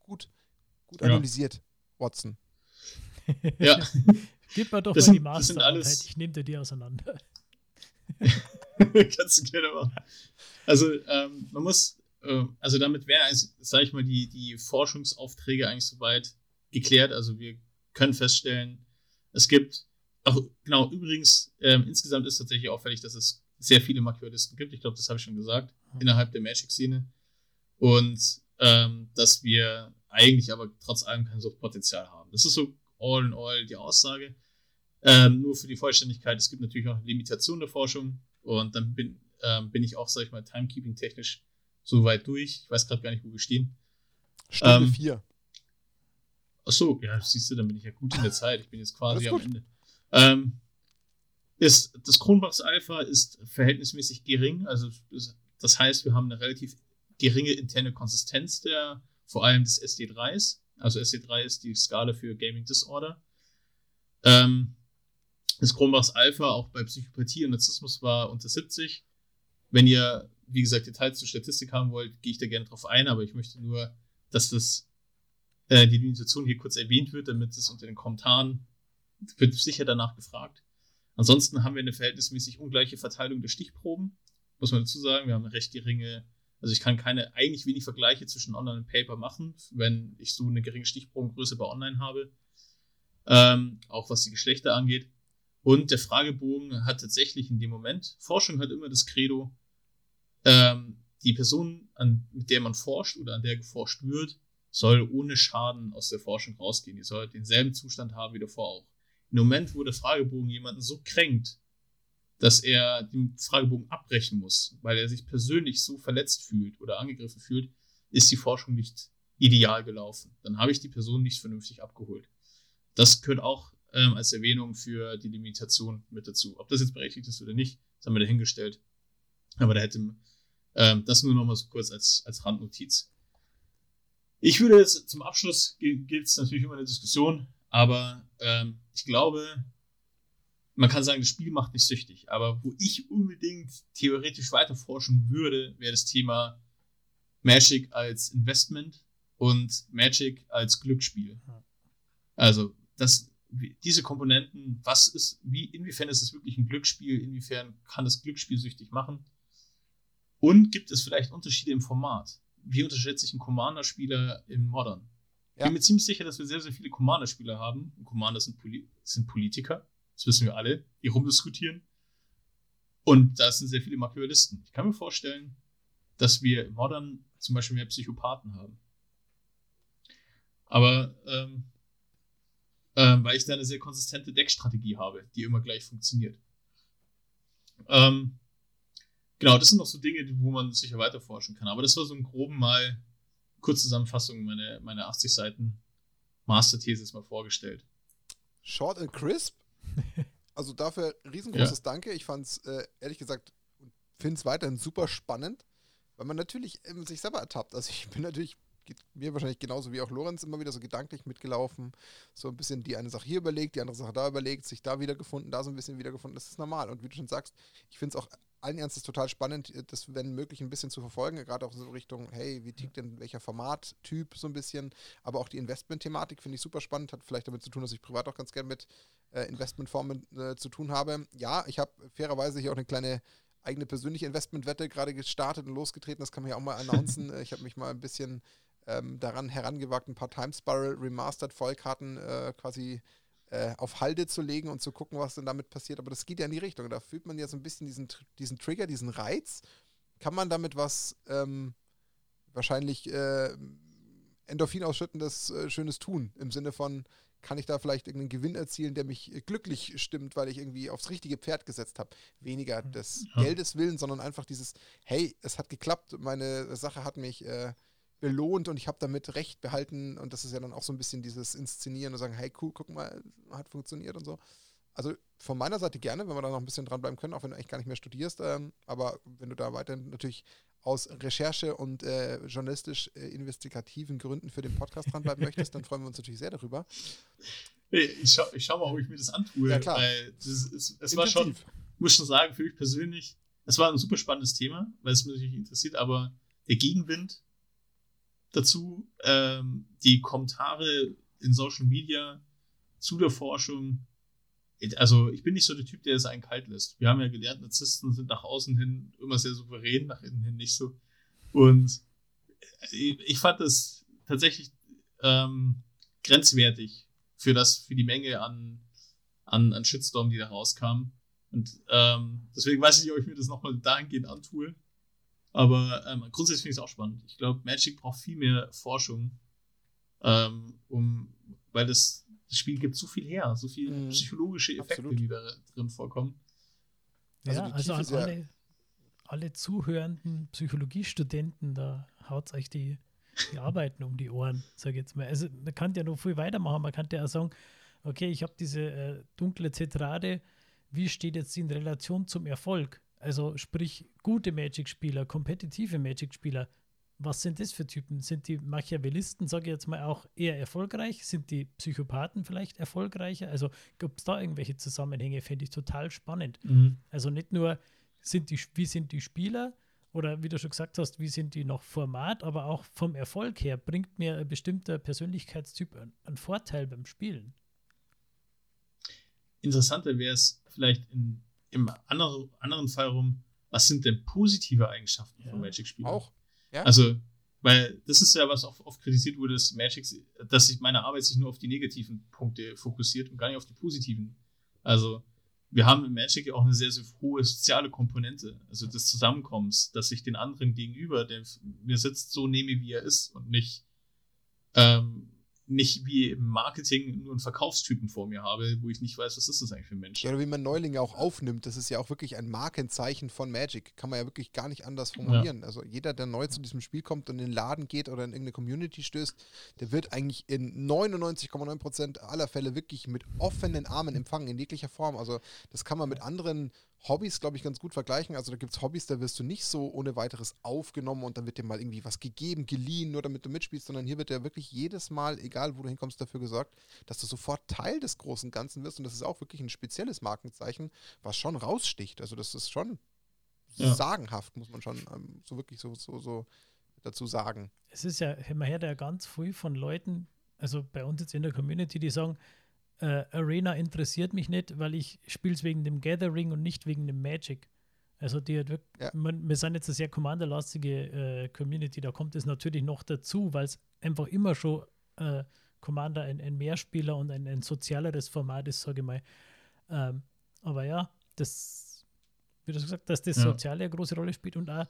Gut, gut analysiert, Watson. Ja. *laughs* Gib mir doch das mal die Masterarbeit, ich nehme dir die auseinander. *laughs* Kannst du gerne machen. Also, ähm, man muss, äh, also damit wäre, sage ich mal, die, die Forschungsaufträge eigentlich soweit geklärt. Also, wir können feststellen, es gibt, ach, genau, übrigens, ähm, insgesamt ist tatsächlich auffällig, dass es sehr viele Makiolisten gibt. Ich glaube, das habe ich schon gesagt, mhm. innerhalb der Magic-Szene. Und ähm, dass wir eigentlich aber trotz allem kein Suchtpotenzial haben. Das ist so all in all die Aussage. Ähm, nur für die Vollständigkeit, es gibt natürlich auch Limitationen der Forschung und dann bin, ähm, bin ich auch, sag ich mal, Timekeeping-technisch so weit durch. Ich weiß gerade gar nicht, wo wir stehen. Stunde 4. Ähm, Achso, ja, siehst du, dann bin ich ja gut in der Zeit. Ich bin jetzt quasi am Ende. Ähm, ist, das Kronbachs Alpha ist verhältnismäßig gering. Also das heißt, wir haben eine relativ geringe interne Konsistenz der, vor allem des SD3s. Also SD3 ist die Skala für Gaming Disorder. Ähm, das Kronbachs Alpha auch bei Psychopathie und Narzissmus war unter 70. Wenn ihr, wie gesagt, Details zur Statistik haben wollt, gehe ich da gerne drauf ein, aber ich möchte nur, dass das äh, die Limitation hier kurz erwähnt wird, damit es unter den Kommentaren wird sicher danach gefragt. Ansonsten haben wir eine verhältnismäßig ungleiche Verteilung der Stichproben. muss man dazu sagen. Wir haben eine recht geringe, also ich kann keine, eigentlich wenig Vergleiche zwischen Online und Paper machen, wenn ich so eine geringe Stichprobengröße bei Online habe. Ähm, auch was die Geschlechter angeht. Und der Fragebogen hat tatsächlich in dem Moment, Forschung hat immer das Credo, ähm, die Person, an, mit der man forscht oder an der geforscht wird, soll ohne Schaden aus der Forschung rausgehen. Die soll denselben Zustand haben wie davor auch. Im Moment, wo der Fragebogen jemanden so kränkt, dass er den Fragebogen abbrechen muss, weil er sich persönlich so verletzt fühlt oder angegriffen fühlt, ist die Forschung nicht ideal gelaufen. Dann habe ich die Person nicht vernünftig abgeholt. Das gehört auch ähm, als Erwähnung für die Limitation mit dazu. Ob das jetzt berechtigt ist oder nicht, das haben wir dahingestellt. Aber da hätte ähm, das nur noch mal so kurz als, als Randnotiz. Ich würde jetzt zum Abschluss gilt es natürlich immer eine Diskussion, aber ähm, ich glaube, man kann sagen, das Spiel macht nicht süchtig. Aber wo ich unbedingt theoretisch weiter forschen würde, wäre das Thema Magic als Investment und Magic als Glücksspiel. Also das, diese Komponenten, was ist, wie, inwiefern ist es wirklich ein Glücksspiel, inwiefern kann das Glücksspiel süchtig machen? Und gibt es vielleicht Unterschiede im Format? Wie unterscheidet sich ein Commander-Spieler im Modern? Ich bin mir ziemlich sicher, dass wir sehr, sehr viele Commander-Spieler haben. Und Commander sind, Poli sind Politiker. Das wissen wir alle, die rumdiskutieren. Und da sind sehr viele Machiavellisten. Ich kann mir vorstellen, dass wir Modern zum Beispiel mehr Psychopathen haben. Aber ähm, ähm, weil ich da eine sehr konsistente Deckstrategie habe, die immer gleich funktioniert. Ähm, genau, das sind noch so Dinge, wo man sicher weiter forschen kann. Aber das war so ein groben mal Kurzzusammenfassung meine, meine 80 Seiten Masterthesis mal vorgestellt. Short and crisp. *laughs* Also dafür riesengroßes ja. Danke. Ich fand es äh, ehrlich gesagt und finde es weiterhin super spannend, weil man natürlich ähm, sich selber ertappt. Also ich bin natürlich mir wahrscheinlich genauso wie auch Lorenz immer wieder so gedanklich mitgelaufen. So ein bisschen die eine Sache hier überlegt, die andere Sache da überlegt, sich da wiedergefunden, da so ein bisschen wiedergefunden. Das ist normal. Und wie du schon sagst, ich finde es auch allen Ernstes total spannend, das wenn möglich ein bisschen zu verfolgen, gerade auch so Richtung, hey, wie tickt denn welcher Formattyp so ein bisschen, aber auch die Investment-Thematik finde ich super spannend, hat vielleicht damit zu tun, dass ich privat auch ganz gern mit äh, Investmentformen äh, zu tun habe. Ja, ich habe fairerweise hier auch eine kleine eigene persönliche Investmentwette gerade gestartet und losgetreten, das kann man ja auch mal announcen. *laughs* ich habe mich mal ein bisschen ähm, daran herangewagt, ein paar Time Spiral Remastered Vollkarten äh, quasi äh, auf Halde zu legen und zu gucken, was denn damit passiert. Aber das geht ja in die Richtung. Da fühlt man ja so ein bisschen diesen, diesen Trigger, diesen Reiz. Kann man damit was ähm, wahrscheinlich äh, Endorphin ausschüttendes äh, Schönes tun? Im Sinne von, kann ich da vielleicht irgendeinen Gewinn erzielen, der mich glücklich stimmt, weil ich irgendwie aufs richtige Pferd gesetzt habe. Weniger des ja. Geldes willen, sondern einfach dieses, hey, es hat geklappt, meine Sache hat mich äh, belohnt und ich habe damit Recht behalten und das ist ja dann auch so ein bisschen dieses Inszenieren und sagen, hey cool, guck mal, hat funktioniert und so. Also von meiner Seite gerne, wenn wir da noch ein bisschen dranbleiben können, auch wenn du eigentlich gar nicht mehr studierst, ähm, aber wenn du da weiterhin natürlich aus Recherche und äh, journalistisch äh, investigativen Gründen für den Podcast dranbleiben *laughs* möchtest, dann freuen wir uns natürlich sehr darüber. Ich schaue schau mal, ob ich mir das antue. Ja, klar. Weil das ist, es war schon, muss schon sagen, für mich persönlich, es war ein super spannendes Thema, weil es mich natürlich interessiert, aber der Gegenwind dazu. Ähm, die Kommentare in Social Media zu der Forschung. Also ich bin nicht so der Typ, der es einen kalt lässt. Wir haben ja gelernt, Narzissten sind nach außen hin immer sehr souverän, nach innen hin nicht so. Und ich fand das tatsächlich ähm, grenzwertig für das, für die Menge an, an, an Shitstorm, die da rauskam. Und ähm, deswegen weiß ich nicht, ob ich mir das nochmal dahingehend antue. Aber ähm, grundsätzlich finde ich es auch spannend. Ich glaube, Magic braucht viel mehr Forschung, ähm, um, weil das, das Spiel gibt so viel her, so viele mhm. psychologische Effekte, Absolut. die da drin vorkommen. Also ja, also an alle, alle zuhörenden Psychologiestudenten, da haut euch die, die Arbeiten um die Ohren, sage ich jetzt mal. Also man kann ja noch viel weitermachen, man kann ja auch sagen, okay, ich habe diese äh, dunkle Tetrade, wie steht jetzt die in Relation zum Erfolg? Also sprich, gute Magic-Spieler, kompetitive Magic-Spieler, was sind das für Typen? Sind die Machiavellisten, sage ich jetzt mal, auch eher erfolgreich? Sind die Psychopathen vielleicht erfolgreicher? Also gibt es da irgendwelche Zusammenhänge? Fände ich total spannend. Mhm. Also nicht nur, sind die, wie sind die Spieler oder wie du schon gesagt hast, wie sind die noch Format, aber auch vom Erfolg her bringt mir ein bestimmter Persönlichkeitstyp einen Vorteil beim Spielen. Interessanter wäre es vielleicht in im anderen, anderen Fall rum, was sind denn positive Eigenschaften Ja. von Magic-Spielern? Auch. Ja? Also, weil das ist ja, was oft, oft kritisiert wurde, dass Magic, dass sich meine Arbeit sich nur auf die negativen Punkte fokussiert und gar nicht auf die positiven. Also, wir haben im Magic ja auch eine sehr, sehr hohe soziale Komponente, also des Zusammenkommens, dass ich den anderen gegenüber, der mir sitzt, so nehme, wie er ist und nicht, ähm, nicht wie im Marketing nur einen Verkaufstypen vor mir habe, wo ich nicht weiß, was ist das eigentlich für ein Mensch. Ja, oder wie man Neulinge auch aufnimmt, das ist ja auch wirklich ein Markenzeichen von Magic. Kann man ja wirklich gar nicht anders formulieren. Also jeder, der neu zu diesem Spiel kommt und in den Laden geht oder in irgendeine Community stößt, der wird eigentlich in 99,9% aller Fälle wirklich mit offenen Armen empfangen, in jeglicher Form. Also das kann man mit anderen Hobbys, glaube ich, ganz gut vergleichen. Also da gibt es Hobbys, da wirst du nicht so ohne weiteres aufgenommen und dann wird dir mal irgendwie was gegeben, geliehen, nur damit du mitspielst, sondern hier wird ja wirklich jedes Mal, egal wo du hinkommst, dafür gesorgt, dass du sofort Teil des großen Ganzen wirst. Und das ist auch wirklich ein spezielles Markenzeichen, was schon raussticht. Also das ist schon Ja. sagenhaft, muss man schon ähm, so wirklich so, so, so dazu sagen. es ist ja, man hört ja ganz viel von Leuten, also bei uns jetzt in der Community, die sagen, äh, Arena interessiert mich nicht, weil ich spiele es wegen dem Gathering und nicht wegen dem Magic. Also die hat wirklich, Ja. man, wir sind jetzt eine sehr commanderlastige äh, Community, da kommt es natürlich noch dazu, weil es einfach immer schon äh, Commander ein, ein Mehrspieler und ein, ein sozialeres Format ist, sage ich mal. Ähm, aber ja, das, wie du gesagt hast, dass das Ja. Soziale eine große Rolle spielt und auch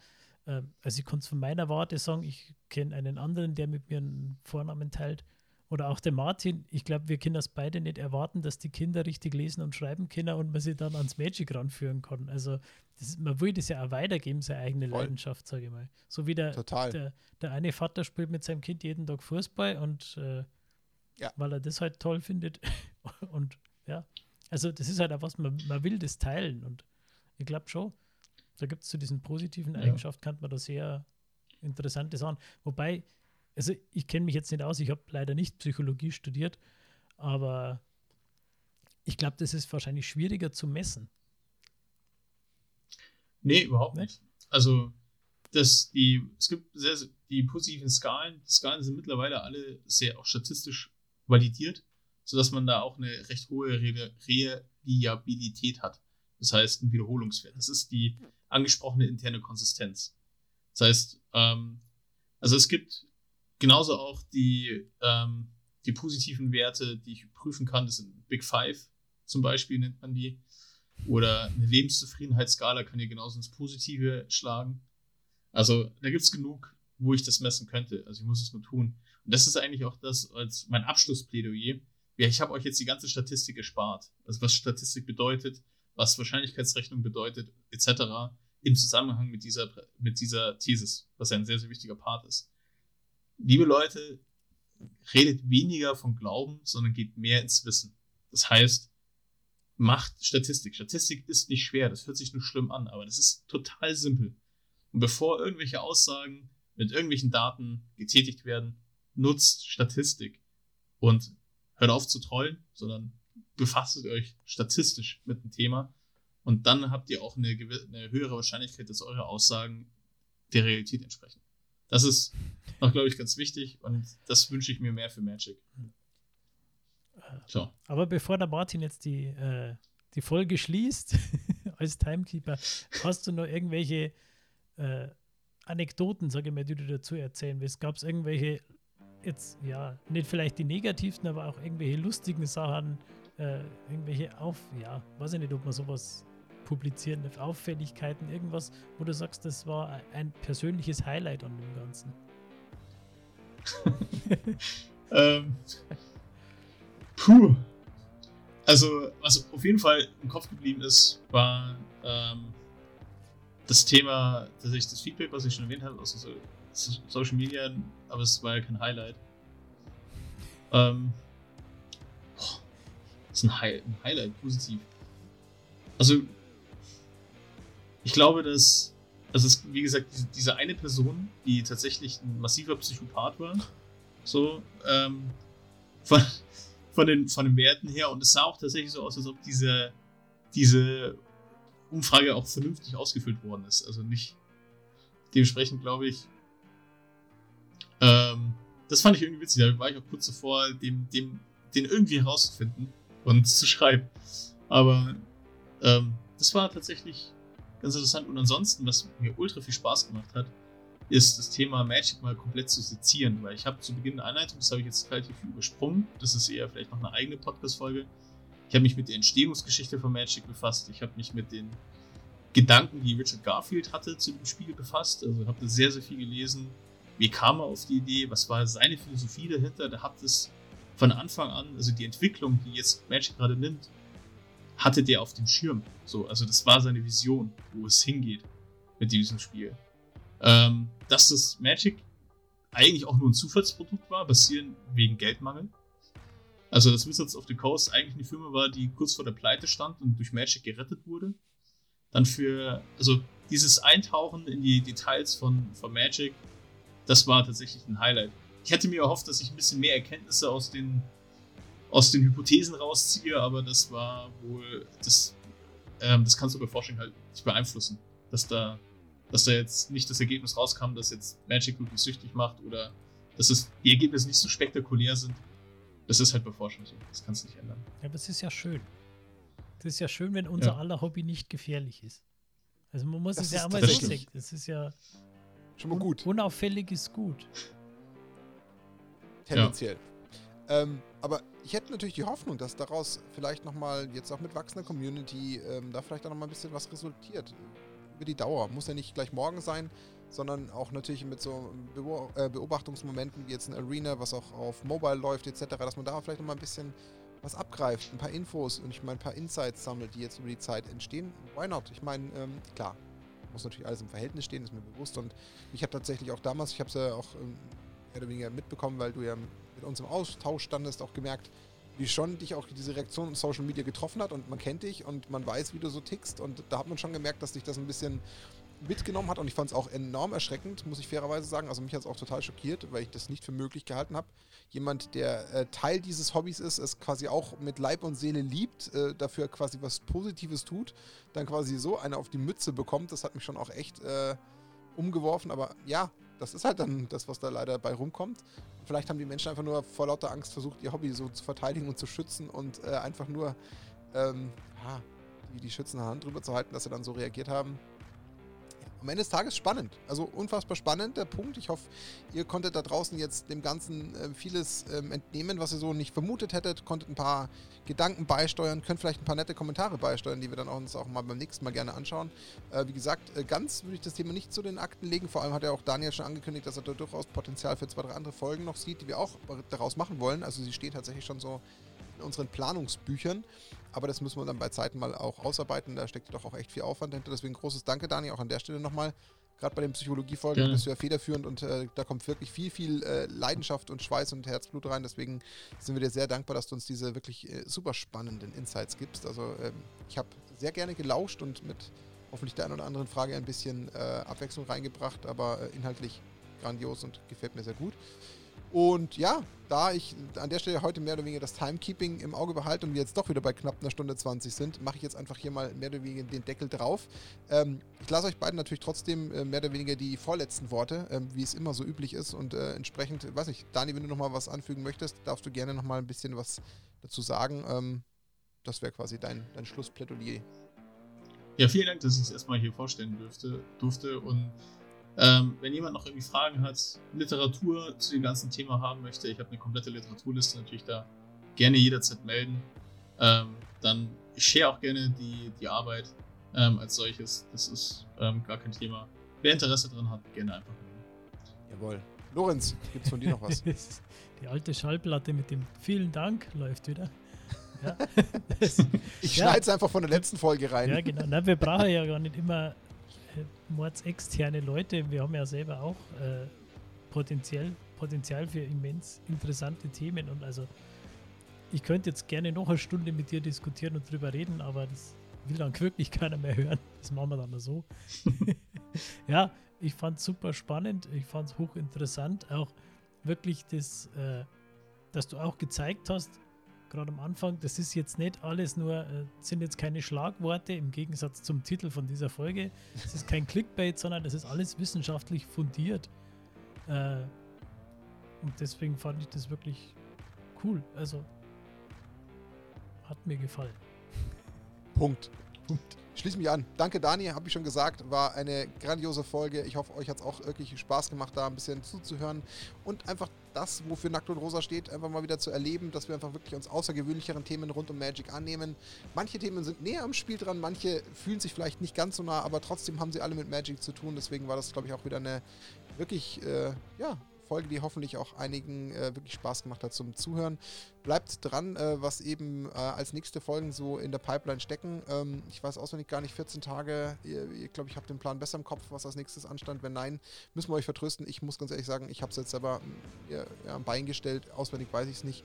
ähm, also ich kann es von meiner Warte sagen, ich kenne einen anderen, der mit mir einen Vornamen teilt. Oder auch der Martin. Ich glaube, wir können das beide nicht erwarten, dass die Kinder richtig lesen und schreiben können und man sie dann ans Magic ranführen kann. Also das, man will das ja auch weitergeben, seine eigene Voll. Leidenschaft, sage ich mal. So wie der, Total. der, der eine Vater spielt mit seinem Kind jeden Tag Fußball und äh, Ja. weil er das halt toll findet. *laughs* und ja, also das ist halt auch was, man, man will das teilen und ich glaube schon, da gibt es zu diesen positiven Ja. Eigenschaften, kann man da sehr interessante Sachen. Wobei, also ich kenne mich jetzt nicht aus, ich habe leider nicht Psychologie studiert, aber ich glaube, das ist wahrscheinlich schwieriger zu messen. Nee, überhaupt Nicht? Also, das, die, es gibt sehr, die positiven Skalen. Die Skalen sind mittlerweile alle sehr auch statistisch validiert, sodass man da auch eine recht hohe Re Reliabilität hat. Das heißt, ein Wiederholungswert. Das ist die angesprochene interne Konsistenz. Das heißt, ähm, also es gibt genauso auch die, ähm, die positiven Werte, die ich prüfen kann. Das sind Big Five zum Beispiel, nennt man die. Oder eine Lebenszufriedenheitsskala kann ihr genauso ins Positive schlagen. Also da gibt es genug, wo ich das messen könnte. Also ich muss es nur tun. Und das ist eigentlich auch das als mein Abschlussplädoyer. Ja, ich habe euch jetzt die ganze Statistik gespart. Also was Statistik bedeutet, was Wahrscheinlichkeitsrechnung bedeutet, etc. im Zusammenhang mit dieser, mit dieser Thesis, was ja ein sehr, sehr wichtiger Part ist. Liebe Leute, redet weniger von Glauben, sondern geht mehr ins Wissen. Das heißt, macht Statistik. Statistik ist nicht schwer, das hört sich nur schlimm an, aber das ist total simpel. Und bevor irgendwelche Aussagen mit irgendwelchen Daten getätigt werden, nutzt Statistik und hört auf zu trollen, sondern befasst euch statistisch mit dem Thema und dann habt ihr auch eine, eine höhere Wahrscheinlichkeit, dass eure Aussagen der Realität entsprechen. Das ist noch, glaube ich, ganz wichtig und das wünsche ich mir mehr für Magic. So. Aber bevor der Martin jetzt die, äh, die Folge schließt, *laughs* als Timekeeper, hast du noch irgendwelche äh, Anekdoten, sage ich mal, die du dazu erzählen willst? Gab es irgendwelche, jetzt, ja, nicht vielleicht die negativsten, aber auch irgendwelche lustigen Sachen, äh, irgendwelche Auf, ja, weiß ich nicht, ob man sowas publizieren Auffälligkeiten, irgendwas, wo du sagst, das war ein persönliches Highlight an dem Ganzen. *laughs* Ähm, puh. Also, was auf jeden Fall im Kopf geblieben ist, war ähm, das Thema, tatsächlich das Feedback, was ich schon erwähnt habe, aus so, so Social Media, aber es war ja kein Highlight. Ähm, das ist ein, Hi ein Highlight, positiv. Also, ich glaube, dass, also es wie gesagt, diese, diese eine Person, die tatsächlich ein massiver Psychopath war, so, ähm, von, von, den, von den Werten her. Und es sah auch tatsächlich so aus, als ob diese, diese Umfrage auch vernünftig ausgefüllt worden ist. Also nicht dementsprechend, glaube ich. Ähm, das fand ich irgendwie witzig. Da war ich auch kurz davor, dem, dem, den irgendwie herauszufinden und zu schreiben. Aber ähm, das war tatsächlich ganz interessant. Und ansonsten, was mir ultra viel Spaß gemacht hat, ist das Thema Magic mal komplett zu sezieren, weil ich habe zu Beginn der Einleitung, das habe ich jetzt relativ viel übersprungen, das ist eher vielleicht noch eine eigene Podcast-Folge. Ich habe mich mit der Entstehungsgeschichte von Magic befasst, ich habe mich mit den Gedanken, die Richard Garfield hatte zu dem Spiel befasst, also habe sehr, sehr viel gelesen. Wie kam er auf die Idee? Was war seine Philosophie dahinter? Der hat es von Anfang an, also die Entwicklung, die jetzt Magic gerade nimmt, hatte der auf dem Schirm. So, also das war seine Vision, wo es hingeht mit diesem Spiel. Ähm, dass das Magic eigentlich auch nur ein Zufallsprodukt war, basierend wegen Geldmangel. Also, dass Wizards of the Coast eigentlich eine Firma war, die kurz vor der Pleite stand und durch Magic gerettet wurde. Dann für, also dieses Eintauchen in die Details von, von Magic, das war tatsächlich ein Highlight. Ich hätte mir erhofft, dass ich ein bisschen mehr Erkenntnisse aus den, aus den Hypothesen rausziehe, aber das war wohl, das, ähm, das kannst du bei Forschung halt nicht beeinflussen. Dass da dass da jetzt nicht das Ergebnis rauskam, dass jetzt Magic wirklich süchtig macht oder dass es, die Ergebnisse nicht so spektakulär sind. Das ist halt bei Forschung so. Das kannst du nicht ändern. Ja, aber es ist ja schön. Es ist ja schön, wenn unser ja. aller Hobby nicht gefährlich ist. Also man muss das es ja auch mal so sehen. Das ist ja schon mal gut. unauffällig ist gut. Tendenziell. Ja. Ähm, aber ich hätte natürlich die Hoffnung, dass daraus vielleicht nochmal, jetzt auch mit wachsender Community, ähm, da vielleicht auch nochmal ein bisschen was resultiert über die Dauer. Muss ja nicht gleich morgen sein, sondern auch natürlich mit so äh, Beobachtungsmomenten wie jetzt ein Arena, was auch auf Mobile läuft etc., dass man da vielleicht nochmal ein bisschen was abgreift, ein paar Infos und ich meine ein paar Insights sammelt, die jetzt über die Zeit entstehen. Why not? Ich meine, ähm, klar, muss natürlich alles im Verhältnis stehen, ist mir bewusst und ich habe tatsächlich auch damals, ich habe es ja auch ähm, mehr oder weniger mitbekommen, weil du ja mit uns im Austausch standest, auch gemerkt, wie schon dich auch diese Reaktion in Social Media getroffen hat und man kennt dich und man weiß, wie du so tickst und da hat man schon gemerkt, dass dich das ein bisschen mitgenommen hat und ich fand es auch enorm erschreckend, muss ich fairerweise sagen. Also mich hat es auch total schockiert, weil ich das nicht für möglich gehalten habe. Jemand, der äh, Teil dieses Hobbys ist, es quasi auch mit Leib und Seele liebt, äh, dafür quasi was Positives tut, dann quasi so eine auf die Mütze bekommt, das hat mich schon auch echt äh, umgeworfen. Aber ja, das ist halt dann das, was da leider bei rumkommt. Vielleicht haben die Menschen einfach nur vor lauter Angst versucht, ihr Hobby so zu verteidigen und zu schützen und äh, einfach nur ähm, ja, die, die schützende Hand drüber zu halten, dass sie dann so reagiert haben am Ende des Tages spannend. Also unfassbar spannend, der Punkt. Ich hoffe, ihr konntet da draußen jetzt dem Ganzen äh, vieles ähm, entnehmen, was ihr so nicht vermutet hättet, konntet ein paar Gedanken beisteuern, könnt vielleicht ein paar nette Kommentare beisteuern, die wir dann auch uns auch mal beim nächsten Mal gerne anschauen. Äh, wie gesagt, äh, ganz würde ich das Thema nicht zu den Akten legen. Vor allem hat ja auch Daniel schon angekündigt, dass er da durchaus Potenzial für zwei, drei andere Folgen noch sieht, die wir auch daraus machen wollen. Also sie steht tatsächlich schon so in unseren Planungsbüchern. Aber das müssen wir dann bei Zeiten mal auch ausarbeiten. Da steckt doch auch echt viel Aufwand hinter. Deswegen großes Danke, Dani, auch an der Stelle nochmal. Gerade bei den Psychologiefolgen ja. bist du ja federführend und äh, da kommt wirklich viel, viel äh, Leidenschaft und Schweiß und Herzblut rein. Deswegen sind wir dir sehr dankbar, dass du uns diese wirklich äh, super spannenden Insights gibst. Also ähm, ich habe sehr gerne gelauscht und mit hoffentlich der einen oder anderen Frage ein bisschen äh, Abwechslung reingebracht, aber äh, inhaltlich grandios und gefällt mir sehr gut. Und ja, da ich an der Stelle heute mehr oder weniger das Timekeeping im Auge behalte und wir jetzt doch wieder bei knapp einer Stunde 20 sind, mache ich jetzt einfach hier mal mehr oder weniger den Deckel drauf. Ähm, ich lasse euch beiden natürlich trotzdem äh, mehr oder weniger die vorletzten Worte, äh, wie es immer so üblich ist. Und äh, entsprechend, weiß ich, Dani, wenn du nochmal was anfügen möchtest, darfst du gerne nochmal ein bisschen was dazu sagen. Ähm, das wäre quasi dein, dein Schlussplädoyer. Ja, vielen Dank, dass ich es erstmal hier vorstellen durfte, durfte und ähm, wenn jemand noch irgendwie Fragen hat, Literatur zu dem ganzen Thema haben möchte, ich habe eine komplette Literaturliste natürlich da, gerne jederzeit melden. Ähm, dann ich share auch gerne die, die Arbeit ähm, als solches. Das ist ähm, gar kein Thema. Wer Interesse daran hat, gerne einfach melden. Jawohl. Lorenz, gibt es von dir noch was? *laughs* die alte Schallplatte mit dem vielen Dank läuft wieder. Ja. *laughs* ich ja. schneide es einfach von der letzten Folge rein. Ja, genau. Na, wir brauchen ja gar nicht immer mordsexterne Leute. Wir haben ja selber auch äh, Potenzial, Potenzial für immens interessante Themen. Und also ich könnte jetzt gerne noch eine Stunde mit dir diskutieren und drüber reden, aber das will dann wirklich keiner mehr hören. Das machen wir dann so. *laughs* *laughs* ja, ich fand es super spannend. Ich fand es hochinteressant. Auch wirklich das, äh, dass du auch gezeigt hast, gerade am Anfang, das ist jetzt nicht alles nur, äh, sind jetzt keine Schlagworte im Gegensatz zum Titel von dieser Folge. Es ist kein Clickbait, sondern das ist alles wissenschaftlich fundiert. Äh, und deswegen fand ich das wirklich cool. Also hat mir gefallen. Punkt. Punkt. Schließe mich an. Danke, Dani, habe ich schon gesagt. War eine grandiose Folge. Ich hoffe, euch hat es auch wirklich Spaß gemacht, da ein bisschen zuzuhören und einfach das, wofür Nackt und Rosa steht, einfach mal wieder zu erleben, dass wir einfach wirklich uns außergewöhnlicheren Themen rund um Magic annehmen. Manche Themen sind näher am Spiel dran, manche fühlen sich vielleicht nicht ganz so nah, aber trotzdem haben sie alle mit Magic zu tun. Deswegen war das, glaube ich, auch wieder eine wirklich, äh, ja, Folge, die hoffentlich auch einigen äh, wirklich Spaß gemacht hat zum Zuhören. Bleibt dran, äh, was eben äh, als nächste Folgen so in der Pipeline stecken. Ähm, ich weiß auswendig gar nicht, 14 Tage. Ich glaube, ich habe den Plan besser im Kopf, was als nächstes anstand. Wenn nein, müssen wir euch vertrösten. Ich muss ganz ehrlich sagen, ich habe es jetzt selber ja, ja, am Bein gestellt. Auswendig weiß ich es nicht.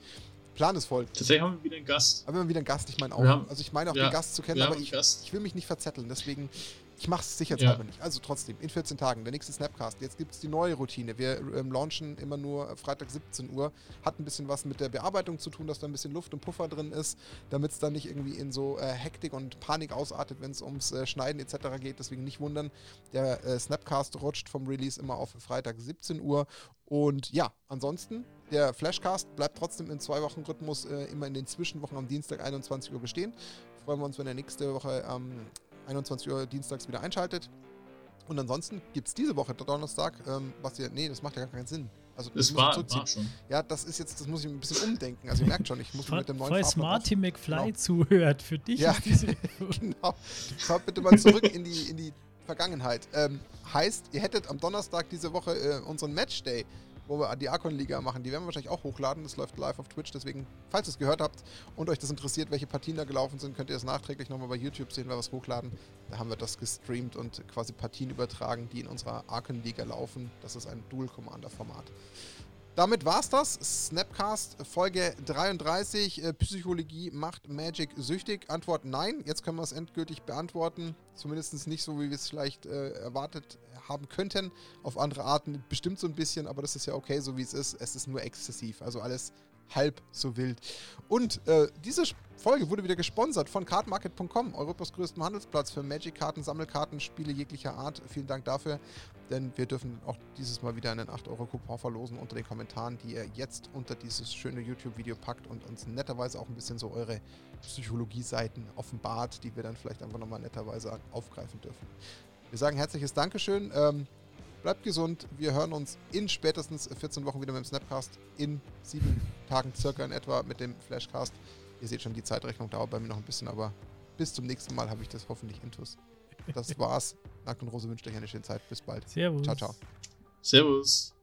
Plan ist voll. Tatsächlich haben wir wieder einen Gast. Aber wir haben wieder einen Gast, ich meine auch. Haben, also ich meine auch ja, den Gast zu kennen, aber ich, ich, will mich nicht verzetteln. Deswegen ich mache es sicherheitshalber ja. nicht. Also trotzdem, in 14 Tagen, der nächste Snapcast. Jetzt gibt es die neue Routine. Wir ähm, launchen immer nur Freitag 17 Uhr. Hat ein bisschen was mit der Bearbeitung zu tun, dass da ein bisschen Luft und Puffer drin ist, damit es dann nicht irgendwie in so äh, Hektik und Panik ausartet, wenn es ums äh, Schneiden etc. geht. Deswegen nicht wundern. Der äh, Snapcast rutscht vom Release immer auf Freitag 17 Uhr. Und ja, ansonsten, der Flashcast bleibt trotzdem im Zwei-Wochen-Rhythmus äh, immer in den Zwischenwochen am Dienstag 21 Uhr bestehen. Freuen wir uns, wenn er nächste Woche am 21 Uhr dienstags wieder einschaltet. Und ansonsten gibt es diese Woche Donnerstag, ähm, was ihr. Nee, das macht ja gar keinen Sinn. Also, das, das war, war, schon. Ja, das ist jetzt, das muss ich ein bisschen umdenken. Also ihr merkt schon, ich muss mit dem neuen Falls Marty McFly genau. zuhört, für dich ja, *laughs* genau. Schaut bitte mal zurück in die, in die Vergangenheit. Ähm, heißt, ihr hättet am Donnerstag diese Woche äh, unseren Matchday wo wir die Archon-Liga machen. Die werden wir wahrscheinlich auch hochladen. Das läuft live auf Twitch. Deswegen, falls ihr es gehört habt und euch das interessiert, welche Partien da gelaufen sind, könnt ihr das nachträglich nochmal bei YouTube sehen, wir was hochladen. Da haben wir das gestreamt und quasi Partien übertragen, die in unserer Archon-Liga laufen. Das ist ein Dual-Commander-Format. Damit war's das. Snapcast Folge 33. Äh, Psychologie macht Magic süchtig. Antwort nein. Jetzt können wir es endgültig beantworten. Zumindest nicht so, wie wir es vielleicht äh, erwartet haben könnten. Auf andere Arten bestimmt so ein bisschen, aber das ist ja okay, so wie es ist. Es ist nur exzessiv. Also alles halb so wild. Und äh, diese Folge wurde wieder gesponsert von cardmarket.com, Europas größtem Handelsplatz für Magic-Karten, Sammelkarten, Spiele jeglicher Art. Vielen Dank dafür, denn wir dürfen auch dieses Mal wieder einen 8-Euro-Coupon verlosen unter den Kommentaren, die ihr jetzt unter dieses schöne YouTube-Video packt und uns netterweise auch ein bisschen so eure Psychologie-Seiten offenbart, die wir dann vielleicht einfach nochmal netterweise aufgreifen dürfen. Wir sagen herzliches Dankeschön. Ähm, bleibt gesund. Wir hören uns in spätestens 14 Wochen wieder mit dem Snapcast. In sieben *laughs* Tagen circa in etwa mit dem Flashcast. Ihr seht schon, die Zeitrechnung dauert bei mir noch ein bisschen, aber bis zum nächsten Mal habe ich das hoffentlich intus. Das war's. *laughs* Nackt und Rose wünscht euch eine schöne Zeit. Bis bald. Servus. Ciao, ciao. Servus.